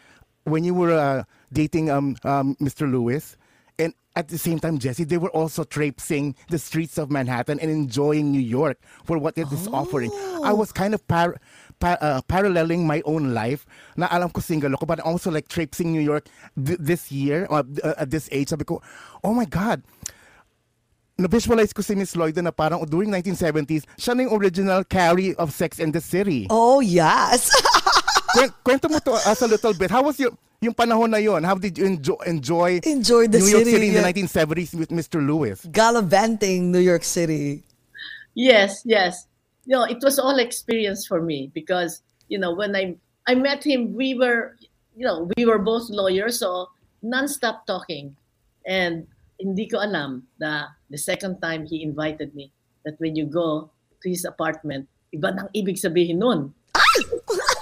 when you were uh, dating um, um, Mr. Lewis, and at the same time, Jesse, they were also traipsing the streets of Manhattan and enjoying New York for what it is offering. I was kind of par- pa- uh, paralleling my own life. Na alam ko single ako, but also like traipsing New York th- this year, uh, uh, at this age. Sabi ko, oh my God, na-visualize ko si Miss Lloyd na parang during 1970s, siya na yung original Carrie of Sex and the City. Oh, yes. (laughs) Kwen- kwento mo to us a little bit. How was your yung panahon na yon? How did you enjoy enjoy, Enjoy the New York city, City in yeah. the 1970s with Mr. Lewis? Gallivanting New York City. Yes, yes. You know, it was all experience for me because you know when I I met him, we were you know we were both lawyers, so nonstop talking, and hindi ko alam na the second time he invited me that when you go to his apartment, iba nang ibig sabihin nun. (laughs)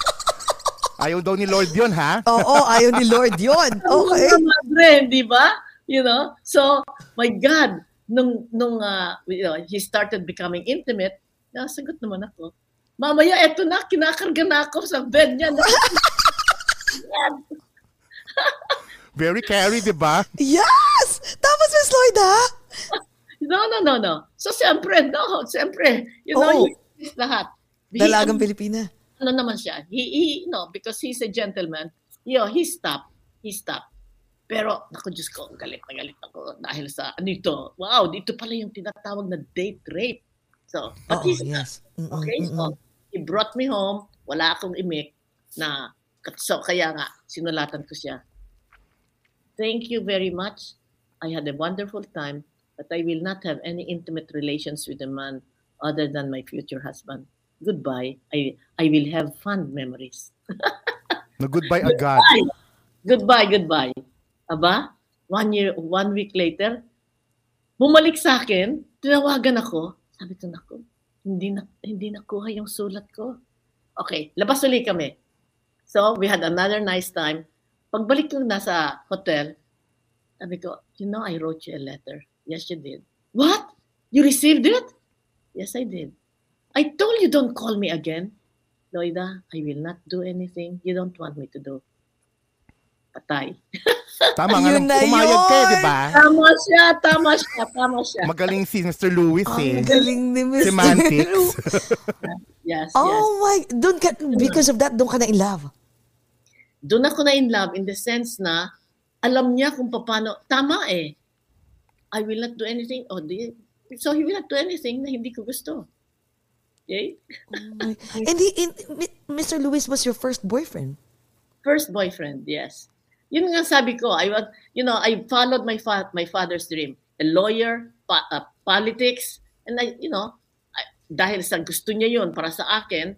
Ayaw daw ni Lord yun, ha? Oo, ayaw ni Lord yon. (laughs) Okay. Madre, di ba? You know? So, my God, nung, nung uh, you know, he started becoming intimate, nasagot naman ako. Mamaya, eto na, kinakarga na ako sa bed niya. (laughs) (laughs) Very Carrie, di ba? Yes! Tapos Miss Lloyd, ha? no, no, no, no. So, siyempre, no, siyempre. You know, Oh. lahat. Dalagang Pilipina. Ano naman siya, he, he, no, because he's a gentleman, know, he stopped. He stopped. Pero, naku, Diyos ko, galit na galit ako dahil sa, ano ito, wow, dito pala yung tinatawag na date rape. So, but Oo, he's yes. Mm-mm, Okay, so he brought me home. Wala akong imik na so kaya nga sinulatan ko siya. Thank you very much. I had a wonderful time, but I will not have any intimate relations with a man other than my future husband. Goodbye. I I will have fond memories. (laughs) Na goodbye agad. Bye. Goodbye, goodbye. Aba, one year, one week later, bumalik sa akin, tinawagan ako. Sabi ko, nako, hindi na, hindi nakuha yung sulat ko. Okay, labas uli kami. So, we had another nice time. Pagbalik ko na sa hotel, sabi ko, you know, I wrote you a letter. Yes, you did. What? You received it? Yes, I did. I told you don't call me again. Loida, I will not do anything you don't want me to do. Patay. (laughs) Tama nga, na pumayag ka, di ba? Tama siya, tama siya, tama siya. Magaling si Mr. Lewis Ang eh. galing ni Miss Semantics. (laughs) Yes, yes. Oh my, doon ka, because of that, doon ka na in love. Doon ako na in love in the sense na alam niya kung paano, tama eh. I will not do anything. Oh, so he will not do anything na hindi ko gusto. Okay? Oh. (laughs) And he, in, Mr. Lewis was your first boyfriend. First boyfriend, yes. Yun nga sabi ko, I was, you know, I followed my fa- my father's dream. A lawyer, pa- uh, politics. And I, you know, I, dahil sa gusto niya yun para sa akin,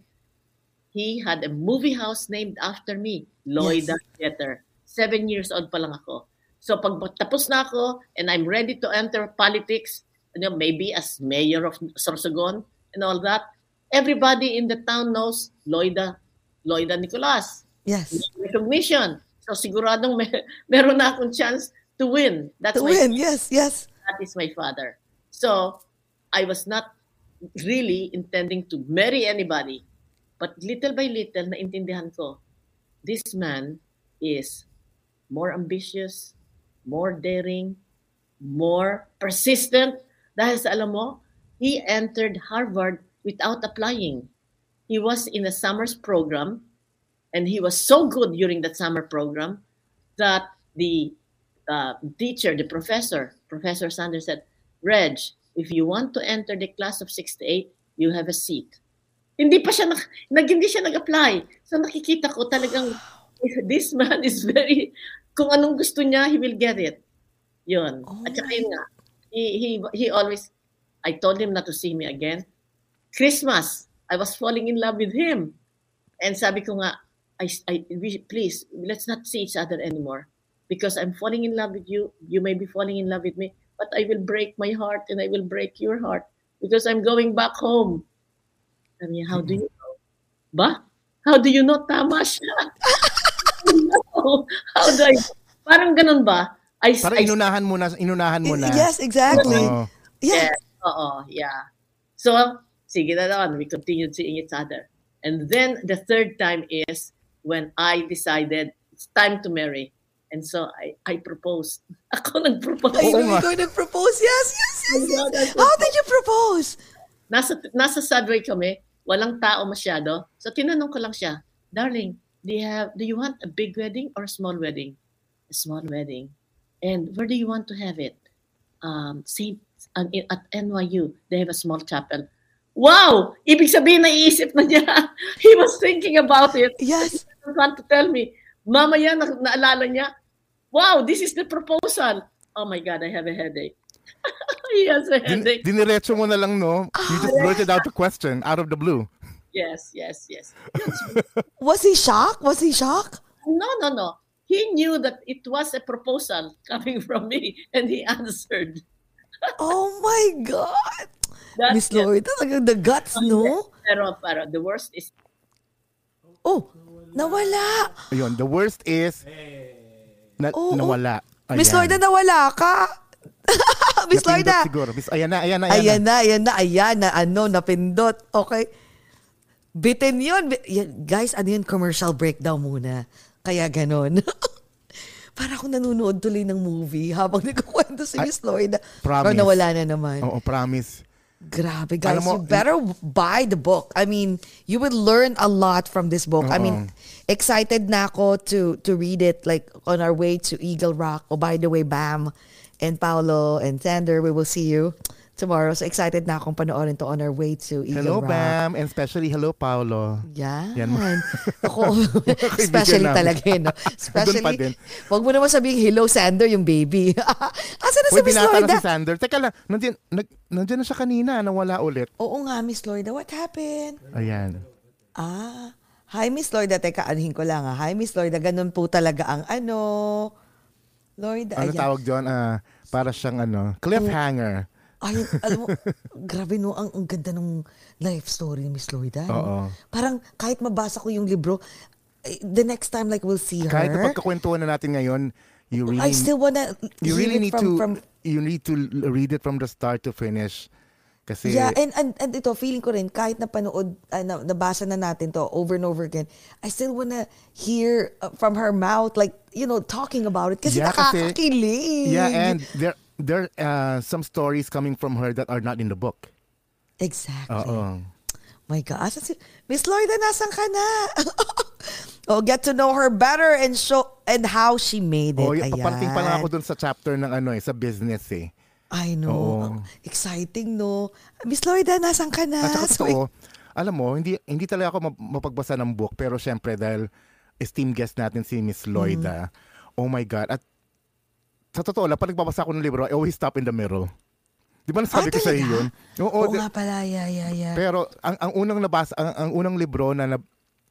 he had a movie house named after me, Lloyda Theater. Seven years old pa lang ako. So pag tapos na ako and I'm ready to enter politics, you know, maybe as mayor of Sorsogon and all that, everybody in the town knows Lloyda, Lloyda Nicolas. Yes. Recognition. So siguradong may, (laughs) meron na akong chance to win. That's To win, yes, yes. that is my father. So I was not really intending to marry anybody. But little by little, naintindihan ko, this man is more ambitious, more daring, more persistent. Dahil sa alam mo, he entered Harvard without applying. He was in a summer's program and he was so good during that summer program that the uh, teacher, the professor, Professor Sanders said, Reg, if you want to enter the class of 68, you have a seat. Hindi pa siya, nag, nag- hindi siya nag-apply. So nakikita ko talagang, this man is very, kung anong gusto niya, he will get it. Yun. Oh At saka yun nga, he, he, he always, I told him not to see me again. Christmas, I was falling in love with him. And sabi ko nga, I, I, please, let's not see each other anymore. Because I'm falling in love with you. You may be falling in love with me. But I will break my heart and I will break your heart. Because I'm going back home. I mean, how do you know? Ba? How do you know? Tama siya. no. (laughs) How do I... Parang ganun ba? I, Parang I inunahan mo na, inunahan mo na. Yes, exactly. Oo. Yeah. Yeah. Oo, yeah. So, sige na naman. We continued seeing each other. And then the third time is when I decided it's time to marry. And so I, I proposed. (laughs) Ako nag-propose. Ay, Oo no, nga. ikaw nag-propose. Yes, yes, yes, yes. How did you propose? Nasa, nasa subway kami. Walang tao masyado. So tinanong ko lang siya, Darling, do you, have, do you want a big wedding or a small wedding? A small wedding. And where do you want to have it? Um, Saint, uh, at NYU, they have a small chapel. Wow! Ibig sabihin, naiisip na niya. (laughs) He was thinking about it. Yes. He doesn't want to tell me. Mamaya, na, naalala niya, wow, this is the proposal. Oh my God, I have a headache. (laughs) he has a Din, headache. diniretso mo na lang, no? You just ah. blurted out the question out of the blue. Yes, yes, yes. (laughs) Was he shocked? Was he shocked? No, no, no. He knew that it was a proposal coming from me, and he answered. Oh my God. Miss it. Lloyd, talagang the guts, no? Pero, pero the worst is Oh, nawala. Ayun, the worst is na, Oo. nawala. Miss Ayan. Lloyda, nawala ka. (laughs) Miss Napindot Lloyda. siguro. Miss, ayan na, ayan na, ayan, Ayan na. na, ayan na, ayan na, ano, napindot. Okay. Bitin yun. Guys, ano yun? Commercial breakdown muna. Kaya ganon. (laughs) Para akong nanonood tuloy ng movie habang nagkukwento si Miss Lloyd. promise. Pero nawala na naman. Oo, promise. Grabe, guys. Alam mo, you better buy the book. I mean, you will learn a lot from this book. I mean, excited na ako to to read it like on our way to Eagle Rock. Oh, by the way, Bam and Paolo and Sander, we will see you tomorrow. So excited na akong panoorin to on our way to Eagle Hello, Rock. Bam. And especially, hello, Paolo. Yan. Yan. (laughs) Ako, (laughs) (laughs) especially talaga yun. No? Doon pa Especially, wag mo naman sabihin, hello, Sander, yung baby. Asa na si Miss Lloyda? si Sander. Teka lang, nandiyan, nag, nandiyan na siya kanina, nawala ulit. Oo nga, Miss Lloyda, what happened? Ayan. Ah, hi Miss Lloyda. Teka, anuhin ko lang ha. Hi Miss Lloyda, ganun po talaga ang ano. Lloyda, Ano ayan. tawag doon? Ah, para siyang ano, cliffhanger. Ay, alam mo, (laughs) grabe no, ang, ang ganda ng life story ni Miss Lloyda. no? Oo. Parang kahit mabasa ko yung libro, eh, the next time like we'll see her, Kahit na pagkakwentuhan na natin ngayon, you really, I still wanna you really need from, to, from you need to read it from the start to finish. Kasi, Yeah, and, and and ito feeling ko rin kahit napanood uh, na, nabasa na natin to over and over again, I still wanna hear uh, from her mouth like, you know, talking about it kasi Yeah, kasi- nakakakilig. yeah, and there, there uh, some stories coming from her that are not in the book. Exactly. Oo. My God. Miss Lloyda, nasan ka na? (laughs) oh, get to know her better and show and how she made it. Oh, Ayan. paparating pa lang ako dun sa chapter ng ano eh, sa business eh. I know. Oo. Exciting, no? Miss Lloyda, nasan ka na? At saka Sorry. totoo, alam mo, hindi hindi talaga ako map- mapagbasa ng book pero syempre dahil esteemed guest natin si Miss Lloyda. Oh my God. At sa totoo lang, pag nagbabasa ako ng libro, I always stop in the middle. Di ba nasabi Ah, ko sa iyo yun? Oo, Oo nga pala, yeah, yeah, yeah. Pero ang, ang unang nabasa, ang, ang unang libro na, na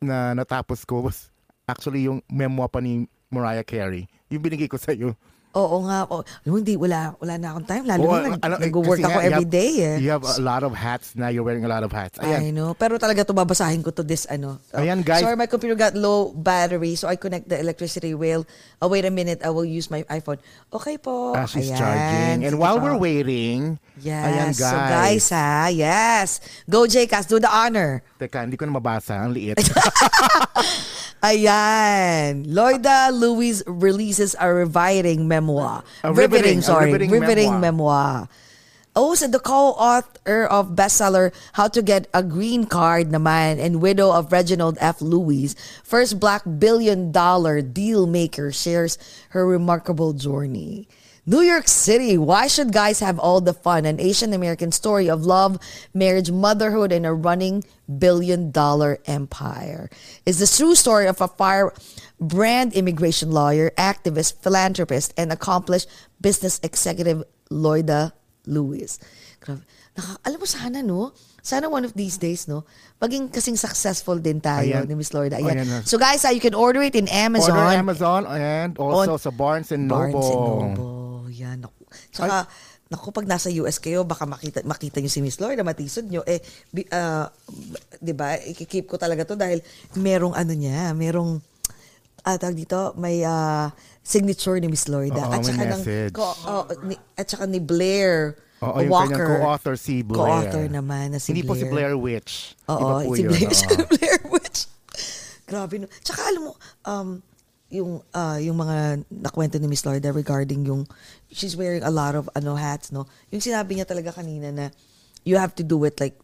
na natapos ko was actually yung memoir pa ni Mariah Carey. Yung binigay ko sa iyo. Oo nga. Oh, mo, hindi, wala, wala na akong time. Lalo Oo, na ano, eh, nag-work kasi ako nga, you every have- day eh. You have a lot of hats na. You're wearing a lot of hats. I Ayan. know. Pero talaga to babasahin ko to this ano. Oh, Ayan, guys. Sorry, my computer got low battery so I connect the electricity rail. Oh, wait a minute. I will use my iPhone. Okay po. Ah, she's Ayan. charging. And while po. we're waiting, Yes. ayan guys. So guys ha, yes. Go JCast, do the honor. Teka, hindi ko na mabasa. Ang liit. (laughs) Ayan. Lloyda Louise releases a reviving memoir. A riveting- a sorry. riveting Riveting memoir. memoir. Oh, so the co-author of bestseller How to Get a Green Card naman and widow of Reginald F. Louise, first black billion dollar deal maker, shares her remarkable journey. New York City, why should guys have all the fun? An Asian American story of love, marriage, motherhood, and a running billion dollar empire. Is the true story of a fire brand immigration lawyer, activist, philanthropist, and accomplished business executive Lloyda Lewis. Alam mo sana, no? Sana one of these days, no? Maging kasing successful din tayo Ayan. ni Miss Lloyda. Ayan. Ayan na. So guys, ah, you can order it in Amazon. Order Amazon and also On- sa Barnes and Barnes Noble. and Noble. Yan. Tsaka, naku, pag nasa US kayo, baka makita, makita nyo si Miss Lloyda, matisod nyo. Eh, ah, di ba, ikikip ko talaga to dahil merong ano niya, merong, ah, tawag dito, may ah, signature ni Miss Lloyda. Oo, at saka ng, ko, oh, ni, at saka ni Blair Oo, yung Walker. kanyang co-author si Blair. Co-author naman na si Hindi po si Blair. Blair Witch. Oo, Iba po si yun, Blair, (laughs) si Blair Witch. Grabe no. Tsaka alam mo, um, yung ah, yung mga nakwento ni Miss Lloyda regarding yung she's wearing a lot of ano hats no. Yung sinabi niya talaga kanina na you have to do it like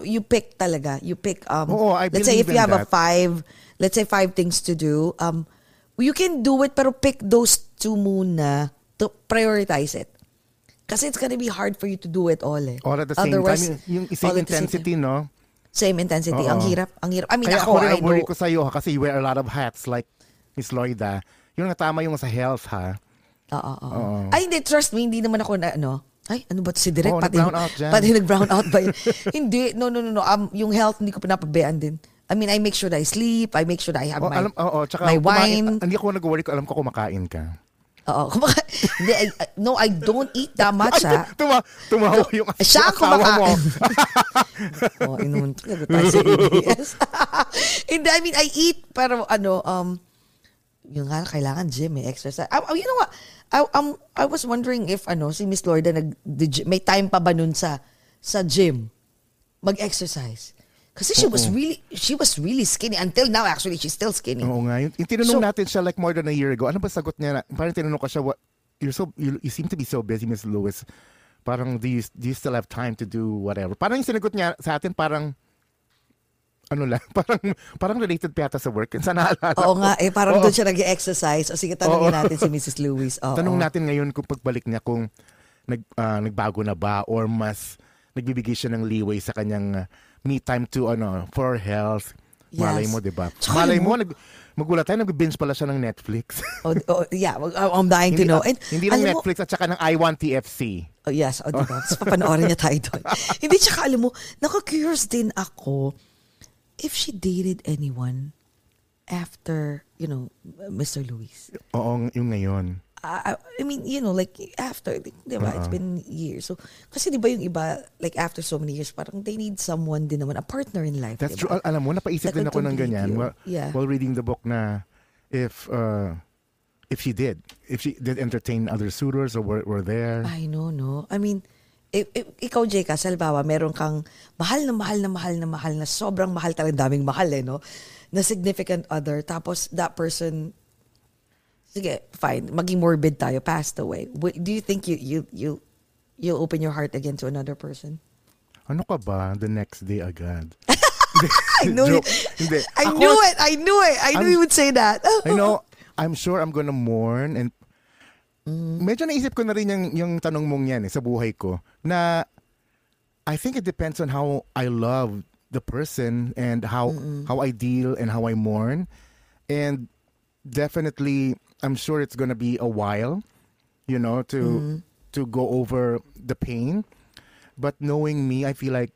you pick talaga. You pick um Oo, I let's say if you have a that. five let's say five things to do um you can do it pero pick those two muna to prioritize it. Kasi it's gonna be hard for you to do it all eh. All at the same Otherwise, time, yung, same the same intensity, no? Same intensity. Ang Oo. hirap. Ang hirap. I mean, Kaya ako, ako rin ang worry ko sa'yo ha, kasi you wear a lot of hats like Miss Lloyda. Yung natama yung sa health ha. Oo, oo. Ay, hindi. Trust me, hindi naman ako na, ano, ay, ano ba to si Direk? Oo, pati, nag-brown out dyan. pati nag-brown (laughs) out ba yun? hindi. No, no, no, no. Um, yung health, hindi ko pinapabayaan din. I mean, I make sure that I sleep. I make sure that I have Oh, my, alam, oo, tsaka my kumain- wine. hindi ako nag-worry ko, alam ko kumakain ka. Oo. (laughs) Kumaka- hindi, I, I- no, I don't eat that much, ha? Tuma, tumawa yung Siya ang asawa mo. (laughs) kumakain. oh, inuman talaga tayo sa ABS. (laughs) Hindi, I mean, I eat, pero ano, um, yung nga, kailangan gym, eh, exercise. Ah, oh, you know what? I, um, I was wondering if, ano, si Miss Lorda, nag, may time pa ba nun sa, sa gym, mag-exercise? Kasi she was Oo. really, she was really skinny. Until now, actually, she's still skinny. Oo nga. Yung, yung tinanong So- natin siya like more than a year ago, ano ba sagot niya? Na, parang tinanong ko siya, what, you're so, you, you seem to be so busy, Miss Lewis. Parang, do you, do you still have time to do whatever? Parang yung sinagot niya sa atin, parang, ano lang, (laughs) parang, parang related pa yata sa work. Sa naalala Oo ko. nga, eh, parang Oo. doon siya nag-exercise. O sige, tanongin Oo. natin si Mrs. Lewis. (laughs) Oo. Tanong natin ngayon kung pagbalik niya kung nag, ah, nagbago na ba or mas nagbibigay siya ng leeway sa kanyang ah, me time to ano for health. Malay Yes. mo, 'di ba? Malay mo, mo- nag, magulat tayo, nag-binge pala siya ng Netflix. Oh, oh, yeah, I'm dying to hindi, know. And, hindi lang alam mo- Netflix at saka ng I Want TFC. Oh, yes, o diba? Tapos (laughs) papanoorin niya tayo doon. Hindi, tsaka alam mo, naka-curious din ako if she dated anyone after, you know, Mr. Luis. Oo, yung ngayon. I, I mean, you know, like, after, di ba, it's been years. So, kasi di ba yung iba, like, after so many years, parang they need someone din naman, a partner in life, That's di true. alam mo, napaisip That din ako ng ganyan while, Yeah. while reading the book na if uh, if she did, if she did entertain other suitors or were, were there. I know, no? I mean, i- i- ikaw, Jeka, salbawa, meron kang mahal na mahal na mahal na mahal na sobrang mahal talaga, daming mahal eh, no? Na significant other, tapos that person, sige, fine, maging morbid tayo, passed away. Do you think you, you, you, you'll open your heart again to another person? Ano ka ba? The next day agad. (laughs) I knew it. I Ako- knew it. I knew it. I knew I'm- you would say that. (laughs) I know, I'm sure I'm gonna mourn and medyo naisip ko na rin yung, yung tanong mong yan eh, sa buhay ko na I think it depends on how I love the person and how how I deal and how I mourn and definitely I'm sure it's gonna be a while you know to to go over the pain But knowing me, I feel like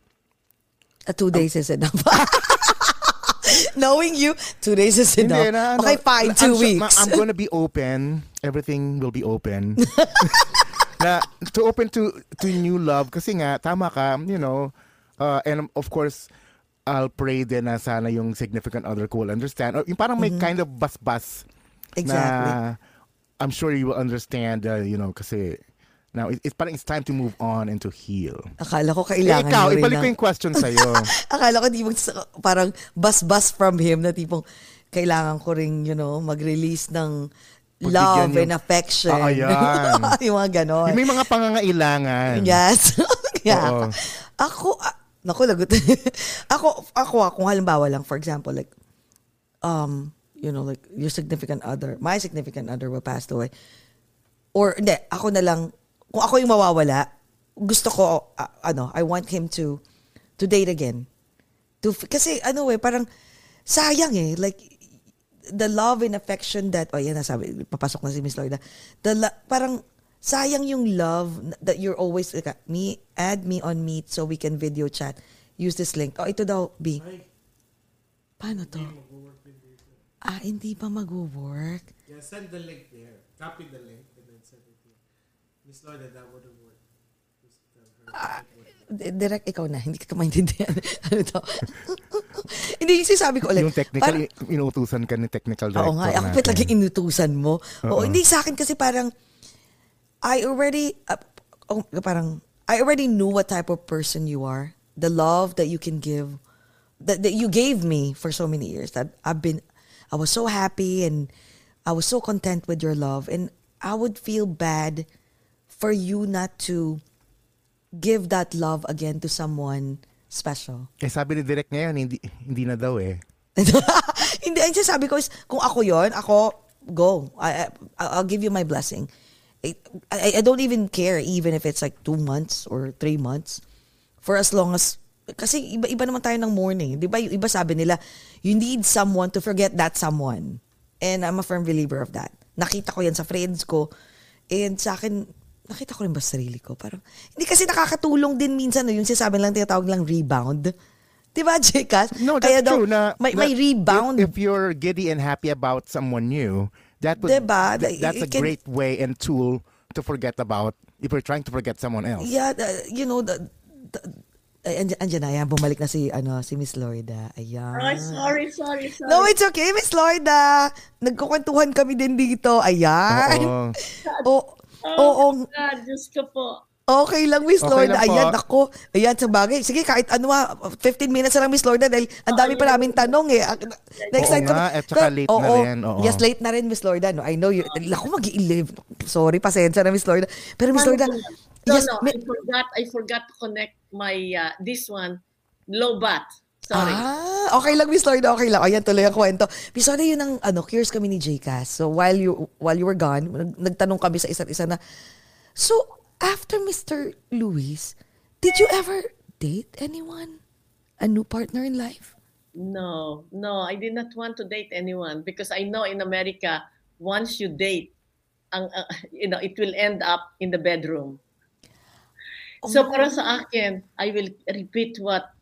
Uh, two days is enough. (laughs) Knowing you, two days is enough. Hindi, na, okay, fine, I'm two weeks. I'm gonna be open. Everything will be open. (laughs) na to open to to new love kasi nga tama ka, you know. Uh, and of course, I'll pray din na sana yung significant other ko will understand. Or yung parang may kind of bas-bas Mm-hmm. Exactly. na I'm sure you will understand, uh, you know, kasi now it, it's parang it's time to move on and to heal. Akala ko Eh, kailangan ikaw, mo rin ibalik ko yung question sa'yo. (laughs) Akala ko di mo parang bus-bus from him na tipong kailangan ko ring, you know, mag-release ng Pagbigyan love yung- and affection. Ah, yan. (laughs) yung mga ganon. Yung may mga pangangailangan. Yes. (laughs) yeah. Oo. Ako, ah, naku, lagot. ako, ako, ah, kung halimbawa lang, for example, like, um, you know, like, your significant other, my significant other will pass away. Or, hindi, ako na lang, kung ako yung mawawala, gusto ko, ah, ano, I want him to, to date again. To, kasi, ano eh, parang, sayang eh, like, the love and affection that, oh yan nasabi, papasok na si Miss Lloyda, the, la- parang, sayang yung love that you're always, like, me, add me on Meet so we can video chat. Use this link. Oh, ito daw, B. Paano to? Ah, hindi pa mag-work. Yeah, send the link there. Copy the link and then send it here. Miss Lloyda, that wouldn't work. Just tell her. D- Direct, ikaw na. Hindi ka maintindihan. (laughs) ano to? (laughs) hindi, yung sinasabi ko ulit. Yung technical, parang- inuutusan ka ni technical director Oo nga, ako pa talaga inutusan mo. Oo, Oo. hindi sa akin kasi parang, I already, uh, oh, parang, I already knew what type of person you are. The love that you can give, that, that you gave me for so many years. That I've been, I was so happy and I was so content with your love. And I would feel bad for you not to give that love again to someone special. Eh, sabi ni Direk ngayon, hindi, hindi na daw eh. (laughs) Hindi, ang sabi ko is, kung ako yon ako, go. I, I, I'll give you my blessing. I, I, I don't even care even if it's like two months or three months. For as long as, kasi iba-iba naman tayo ng morning. Di ba? Yung iba sabi nila, you need someone to forget that someone. And I'm a firm believer of that. Nakita ko yan sa friends ko. And sa akin, nakita ko rin ba sa sarili ko? Parang, hindi kasi nakakatulong din minsan, no, yung sinasabi lang, tinatawag lang rebound. Di ba, (laughs) Jekas? No, that's Kaya daw, true. Na, may, na may rebound. If, if you're giddy and happy about someone new, that would, Diba? th- that's a can- great way and tool to forget about if you're trying to forget someone else. Yeah, the- you know, the, the, ay, andyan, andyan na, ayan, bumalik na si, ano, si Miss Lloyda. Ayan. Ay, sorry, sorry, sorry. No, it's okay, Miss Lloyda. Nagkukwentuhan kami din dito. Ayan. Oo. (laughs) Oo. Oo. God, Diyos ko po. Okay lang, Miss Okay po. Ayan, ako. Ayan, sa bagay. Sige, kahit ano ha, 15 minutes na lang, Miss Lloyda, dahil ang dami pa namin tanong eh. Ah, Next Oo time. nga, at saka late na Oo. rin, oo. Yes, late na rin, Miss Lloyda. No, I know you. Ako mag Sorry, pasensya na, Miss Lloyda. Pero Miss Lloyda, No, yes, no, I forgot, I forgot to connect my, uh, this one, low bat. Sorry. Ah, okay lang, Miss Lloyda, okay lang. Ayan, tuloy ang kwento. Miss Lloyda, yun ang, ano, curious kami ni Jcas. So, while you, while you were gone, nag- nagtanong kami sa isa't isa na, so, after Mr. Luis, did you ever date anyone? A new partner in life? No, no, I did not want to date anyone because I know in America, once you date, ang, uh, (laughs) you know, it will end up in the bedroom. So Oh. para sa akin, I will repeat what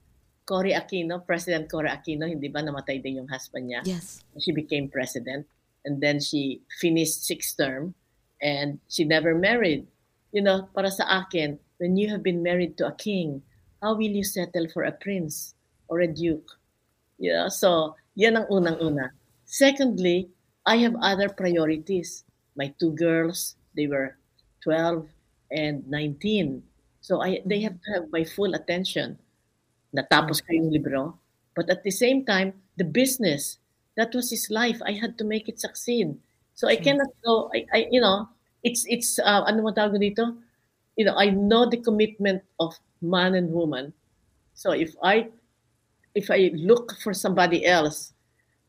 Cory Aquino, President Cory Aquino, hindi ba namatay din yung husband niya? Yes. She became president and then she finished sixth term and she never married. You know, para sa akin, when you have been married to a king, how will you settle for a prince or a duke? You know, so yan ang unang-una. Secondly, I have other priorities. My two girls, they were 12 and 19. So I they have to have my full attention. Natapos ko yung libro. But at the same time, the business, that was his life. I had to make it succeed. So I cannot go, I, I you know, it's, it's, uh, ano mo tawag dito? You know, I know the commitment of man and woman. So if I, if I look for somebody else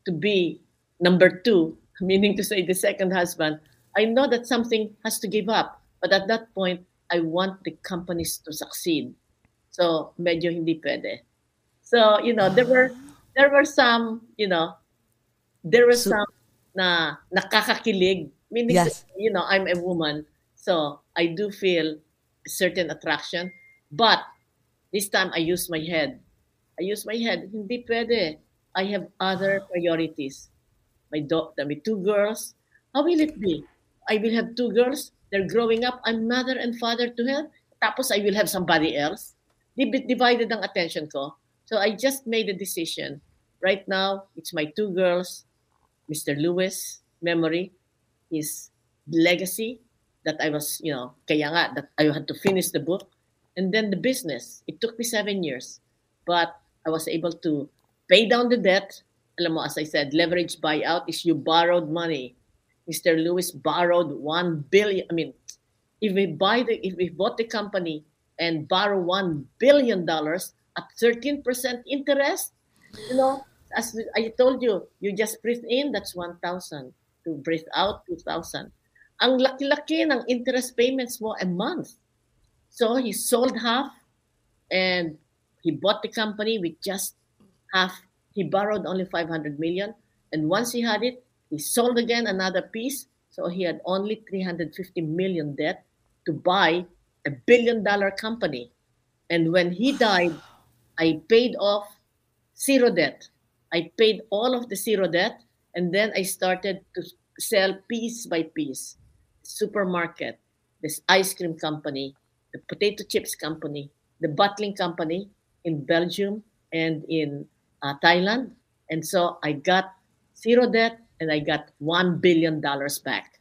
to be number two, (laughs) meaning to say the second husband, I know that something has to give up. But at that point, I want the companies to succeed. So medyo hindi pwede. So, you know, there were there were some, you know, there were So- some na nakakakilig. Meaning, Yes. you know, I'm a woman, so I do feel a certain attraction. But This time I use my head. I use my head. Hindi pwede. I have other priorities. My daughter, my two girls. How will it be? I will have two girls. They're growing up. I'm mother and father to her. Tapos I will have somebody else. Di- Divided ang attention ko. So I just made a decision. Right now, it's my two girls, Mr. Lewis, memory, his legacy that I was, you know, kaya nga, that I had to finish the book. And then the business. It took me seven years. But I was able to pay down the debt. Alam mo, as I said, leverage buyout is you borrowed money. Mr. Lewis borrowed one billion. I mean, if we buy the, if we bought the company and borrow one billion dollars at 13% interest, you know, as I told you, you just breathe in, that's 1,000. To breathe out, 2,000. Ang laki-laki ng interest payments mo a month. So he sold half and he bought the company with just half. He borrowed only 500 million. And once he had it, he sold again another piece. So he had only 350 million debt to buy a billion dollar company. And when he died, I paid off zero debt. I paid all of the zero debt. And then I started to sell piece by piece. Supermarket, this ice cream company, the potato chips company, the bottling company in Belgium and in uh, Thailand. And so I got zero debt and I got $1 billion back.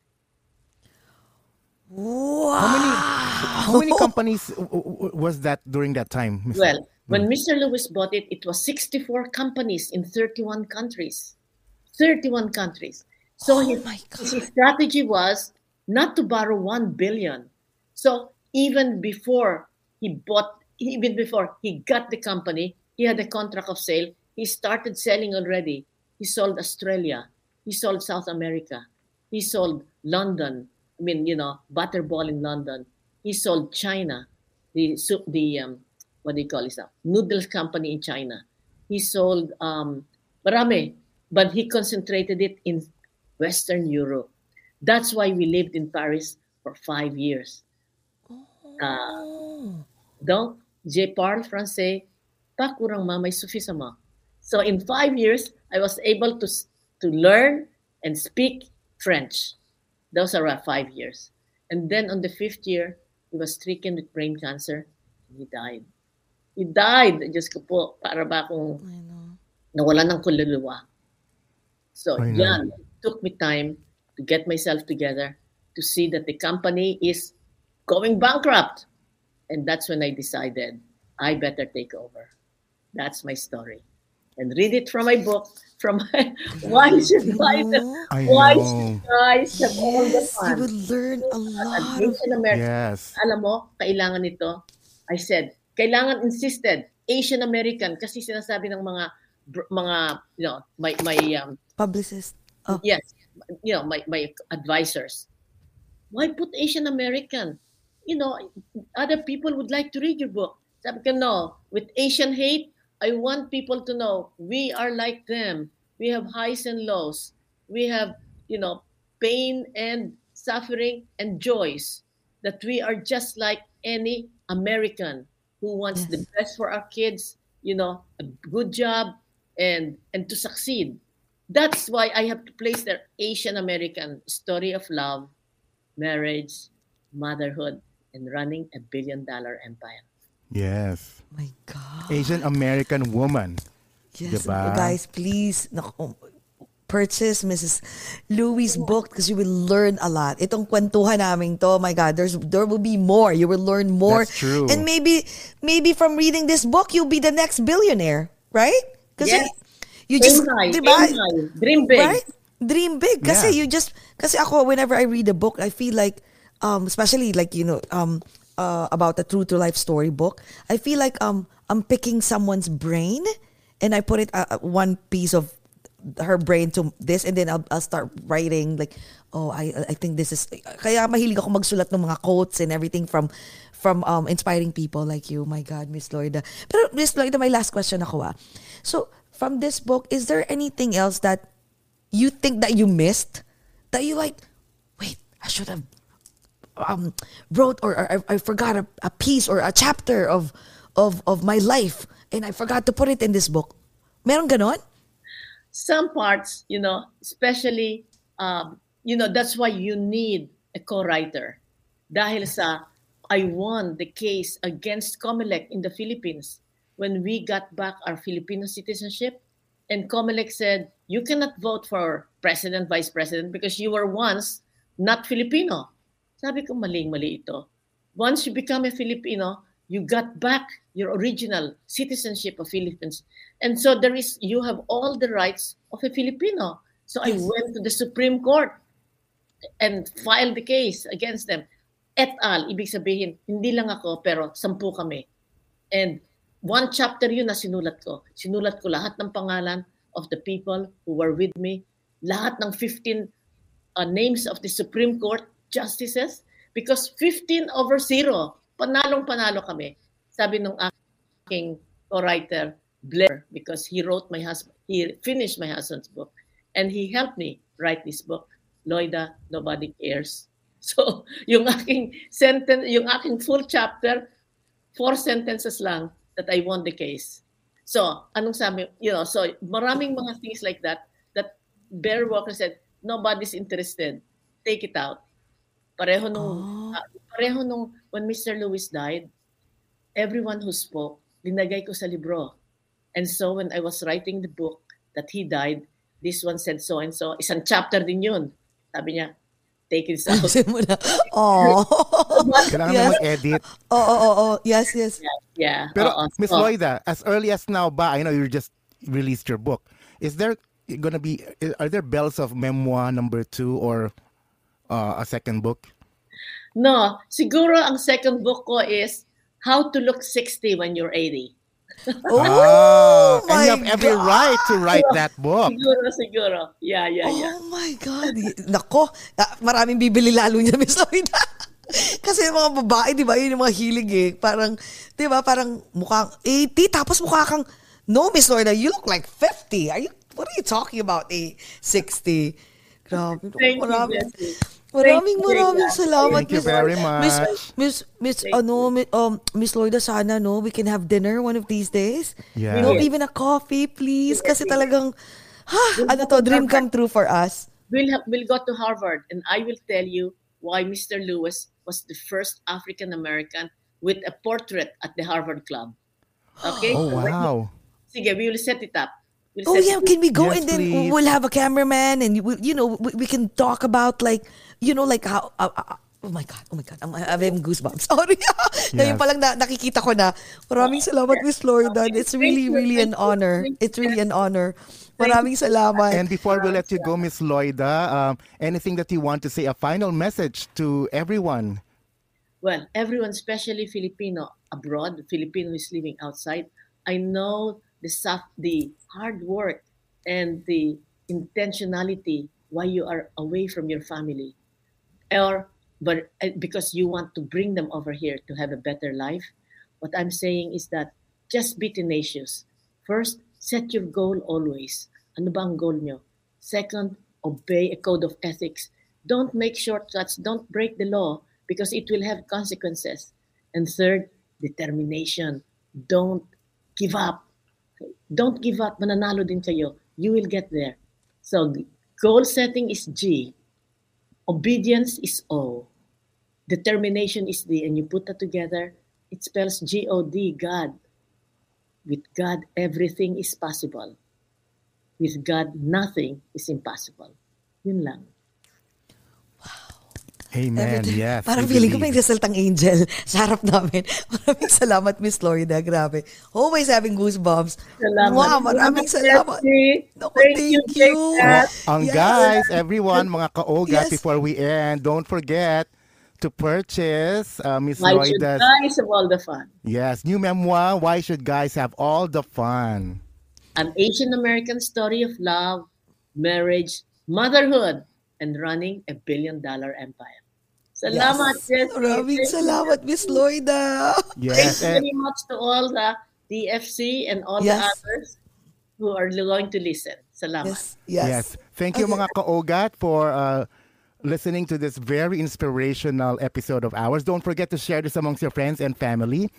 How many how many companies w- w- was that during that time? Mr. Well, when Mr. Lewis bought it, it was 64 companies in 31 countries. 31 countries. So Oh his, his strategy was not to borrow 1 billion. So even before he bought, even before he got the company, he had a contract of sale. He started selling already. He sold Australia. He sold South America. He sold London. I mean, you know, Butterball in London. He sold China, the soup, the um, what do you call it now? Noodles company in China. He sold um, marami, but he concentrated it in Western Europe. That's why we lived in Paris for five years. Uh, donc, je parle français, pas couramment, mais suffisamment. So in five years, I was able to to learn and speak French. Those are our five years. And then on the fifth year, he was stricken with brain cancer. He died. He died. Diyos ko po, para ba akong I know. nawalan ng kululuwa. So, I know. yan, it took me time to get myself together to see that the company is going bankrupt. And that's when I decided I better take over. That's my story. And read it from my book, from my (laughs) Why Should I I Why. Should I Have All the Yes, you Fun? would learn a lot. Asian American Yes. alam mo, kailangan ito. I said, kailangan insisted Asian American kasi sinasabi ng mga mga you know, my my um, Publicist. Oh, yes, you know, my my advisors. Why put Asian American? You know, other people would like to read your book. Sabi ko, no, with Asian hate, I want people to know we are like them. We have highs and lows. We have, you know, pain and suffering and joys. That we are just like any American who wants the Yes. best for our kids, you know, a good job and and to succeed. That's why I have to place their Asian American story of love, marriage, motherhood, and running a billion dollar empire. Yes. my God. Asian American woman. Yes, Diba? guys, please naku, purchase Mrs. Louis' book because you will learn a lot. Itong kwentuhan namin to, oh my God, there's there will be more. You will learn more. That's true. And maybe maybe from reading this book, you'll be the next billionaire, right? Because Yes. you, you Aim just, high, diba? aim dream big. Right? Dream big. Kasi Yeah. you just, kasi ako, whenever I read a book, I feel like, um, especially like, you know, um, uh, about a true to life story book, I feel like um, I'm picking someone's brain and I put it uh, uh, one piece of her brain to this and then I'll, I'll start writing like oh I I think this is kaya mahilig ako magsulat ng mga quotes and everything from from um inspiring people like you my god Miss Lloyda pero Miss Lloyda my last question ako ah so from this book is there anything else that you think that you missed that you like wait I should have um wrote or, or I, I forgot a, a piece or a chapter of of of my life and I forgot to put it in this book. Meron ganon? some parts, you know, especially, um, you know, that's why you need a co-writer. Dahil sa, I won the case against Comelec in the Philippines when we got back our Filipino citizenship. And Comelec said, you cannot vote for president, vice president because you were once not Filipino. Sabi ko, maling-mali ito. Once you become a Filipino, you got back your original citizenship of Philippines. And so there is you have all the rights of a Filipino. So I went to the Supreme Court and filed the case against them. Et al. Ibig sabihin, hindi lang ako, pero sampu kami. And one chapter yun na sinulat ko. Sinulat ko lahat ng pangalan of the people who were with me. Lahat ng 15 uh, names of the Supreme Court justices. Because 15 over 0, panalong-panalo kami. Sabi nung aking co-writer, Blair, because he wrote my husband, he finished my husband's book, and he helped me write this book, Loida, Nobody Cares. (laughs) So, yung aking sentence, yung aking full chapter, four sentences lang that I won the case. So, anong sabi, you know, so maraming mga things like that, that Bear Walker said, nobody's interested. Take it out. Pareho nung, uh, pareho nung, when Mr. Lewis died, everyone who spoke, linagay ko sa libro. And so when I was writing the book that he died, this one said so and so. Isang chapter din yun. Sabi niya, take this out. (laughs) Na. Oh. Kailangan Yes. mo mag-edit. Oo, oo, oo. Yes, yes. yeah. Pero, oo. Miss Loida, as early as now ba, I know you just released your book. Is there gonna be, are there bells of memoir number two or uh, a second book? No, siguro ang second book ko is How to Look 60 When You're 80. Oh, ah, and you have every God. right to write that book. Siguro, siguro. Yeah, yeah, yeah. Oh my God. Nako, ah, maraming bibili lalo niya, Miss Loida. (laughs) Kasi yung mga babae, di ba, yun yung mga hilig eh. Parang, di ba, parang mukhang 80, tapos mukha kang, no, Miss Loida, you look like 50. Are you, what are you talking about, eh, 60? Grabe. Thank you, maraming, Jessie. maraming, Thank you, maraming Jessie. salamat, Thank you Miss- very Miss, much. Miss, Miss, ano, mi- um, Miss Loida, sana, no, we can have dinner one of these days. Yeah. No, even a coffee, please. Kasi talagang, ha, ano to, dream come true for us. We'll, have, we'll go to Harvard and I will tell you why Mr. Lewis was the first African American with a portrait at the Harvard Club. Okay? Oh, wow. Sige, we will set it up. We'll Oh yeah, it can we go Yes, and then please. we'll have a cameraman and we, you know we, we can talk about like you know like how uh, uh, oh my god oh my god I'm, I'm having goosebumps (laughs) sorry ngayon Yes. pa lang na, nakikita ko na maraming salamat Miss Florida it's really really an honor it's really an honor maraming salamat And before we let you go, Miss Loida, um, anything that you want to say, a final message to everyone? well, everyone, especially Filipino abroad, Filipino who is living outside, I know the suf- the hard work and the intentionality why you are away from your family, or but uh, because you want to bring them over here to have a better life. What I'm saying is that just be tenacious. First, set your goal always. Ano ba ang goal nyo? Second, obey a code of ethics. Don't make shortcuts. Don't break the law because it will have consequences. And third, determination. Don't give up. Don't give up. Mananalo din kayo. You will get there. So, goal setting is G. Obedience is O. Determination is D. And you put that together, it spells G O D, God. With God, everything is possible. With God, nothing is impossible. Yun lang. Amen. Everything- Yes. Parang feeling ko may resultang angel (laughs) sa harap namin. (laughs) Maraming salamat, Miss Florida. Grabe. Always having goosebumps. Salamat. Mwah, maraming salamat. Naku, Thank thank you, you. Kat. Ang Yes. guys, everyone, mga kaogat, Yes. before we end, don't forget to purchase uh, Miss Why should guys have all the fun? yes new memoir. Why should guys have all the fun? An Asian American story of love, marriage, motherhood, and running a billion dollar empire. Salamat, Yes. Jessie. Maraming salamat, Miss Loida. Yes, Thank you very much to all the DFC and all Yes. the others who are going to listen. Salamat. Yes. Yes. yes. Thank you, mga kaogat, for uh, listening to this very inspirational episode of ours. Don't forget to share this amongst your friends and family.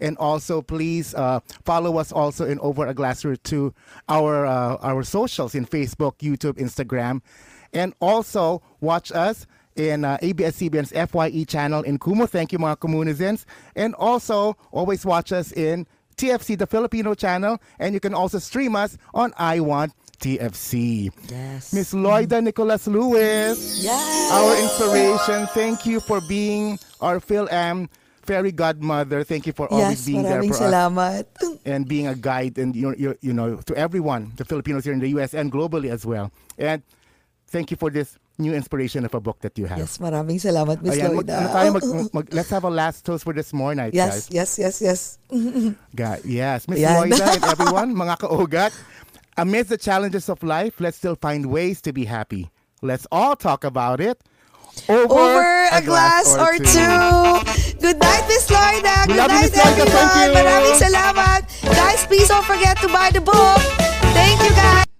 And also, please uh, follow us also in Over a Glass or Two, our, uh, our socials in Facebook, YouTube, Instagram. And also, watch us in uh, ABS-CBN's FYE channel in Kumu. Thank you, mga Komunizens. And also, always watch us in TFC, the Filipino channel. And you can also stream us on I Want TFC. Yes. Miss Lloyda Nicholas Lewis, Yes. our inspiration. Thank you for being our Phil M fairy godmother. Thank you for always Yes, being there for us and being a guide and you you you know to everyone, the Filipinos here in the U.S. and globally as well. And thank you for this new inspiration of a book that you have. Yes, maraming salamat, Miss Ayan, mag, Lloyda. ano tayo, (laughs) mag, mag- let's have a last toast for this more night, Yes, guys. yes, yes, yes. (laughs) Ga- yes, Miss. Lloyda and (laughs) everyone, mga kaugat, amidst the challenges of life, let's still find ways to be happy. Let's all talk about it over, Over a glass or two. Good night, Miss. We Good night, everyone. you. Maraming salamat. Guys, please don't forget to buy the book. Thank you, guys.